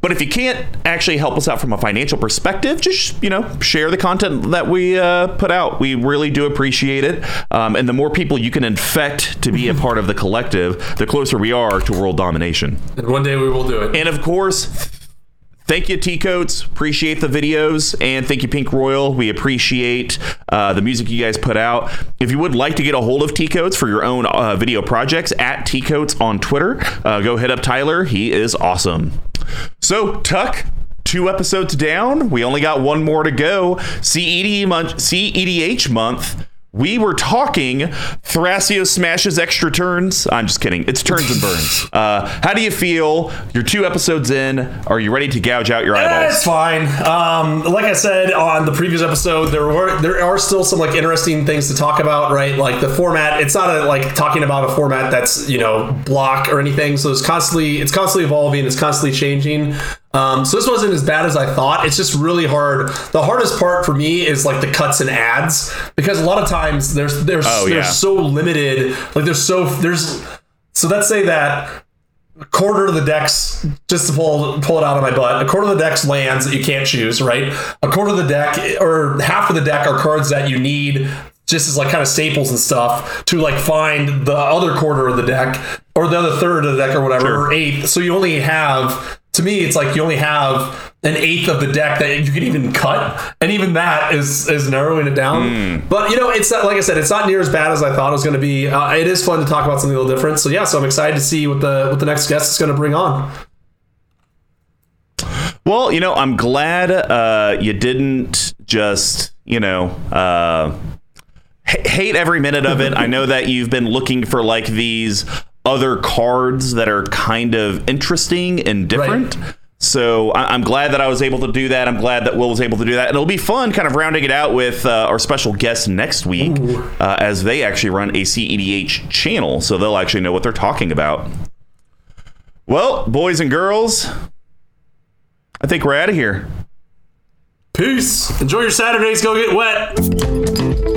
But if you can't actually help us out from a financial perspective, just you know share the content that we uh, put out. We really do appreciate it, um, and the more people you can infect to be a part of the collective, the closer we are to world domination. And one day we will do it. And of course. Thank you, T Coats. Appreciate the videos. And thank you, Pink Royal. We appreciate uh, the music you guys put out. If you would like to get a hold of T Coats for your own uh, video projects, at T Coats on Twitter, uh, go hit up Tyler. He is awesome. So, Tuck, two episodes down. We only got one more to go. CED month, CEDH month. We were talking Thrasio smashes extra turns. I'm just kidding. It's turns and burns. Uh, how do you feel? You're two episodes in. Are you ready to gouge out your Eh, eyeballs? It's fine. Um, like I said on the previous episode, there were there are still some like interesting things to talk about, right? Like the format. It's not a, like talking about a format that's you know block or anything. So it's constantly it's constantly evolving. It's constantly changing. Um, so this wasn't as bad as I thought. It's just really hard. The hardest part for me is like the cuts and ads because a lot of times there's there's Oh, there's yeah. so limited. Like there's so there's so let's say that a quarter of the decks just to pull pull it out of my butt. A quarter of the deck's lands that you can't choose, right? A quarter of the deck or half of the deck are cards that you need just as like kind of staples and stuff to like find the other quarter of the deck or the other third of the deck or whatever Sure. or eighth. So you only have to me it's like you only have an eighth of the deck that you can even cut and even that is is narrowing it down. But you know it's not like i said it's not near as bad as i thought it was going to be. Uh, it is fun to talk about something a little different. So yeah so i'm excited to see what the what the next guest is going to bring on. Well, you know, I'm glad uh, you didn't just, you know, uh, hate every minute of it. I know that you've been looking for like these other cards that are kind of interesting and different. Right. So I- I'm glad that I was able to do that. I'm glad that Will was able to do that, and it'll be fun, kind of rounding it out with uh, our special guest next week, uh, as they actually run a CEDH channel, so they'll actually know what they're talking about. Well, boys and girls, I think we're out of here. Peace. Enjoy your Saturdays. Go get wet.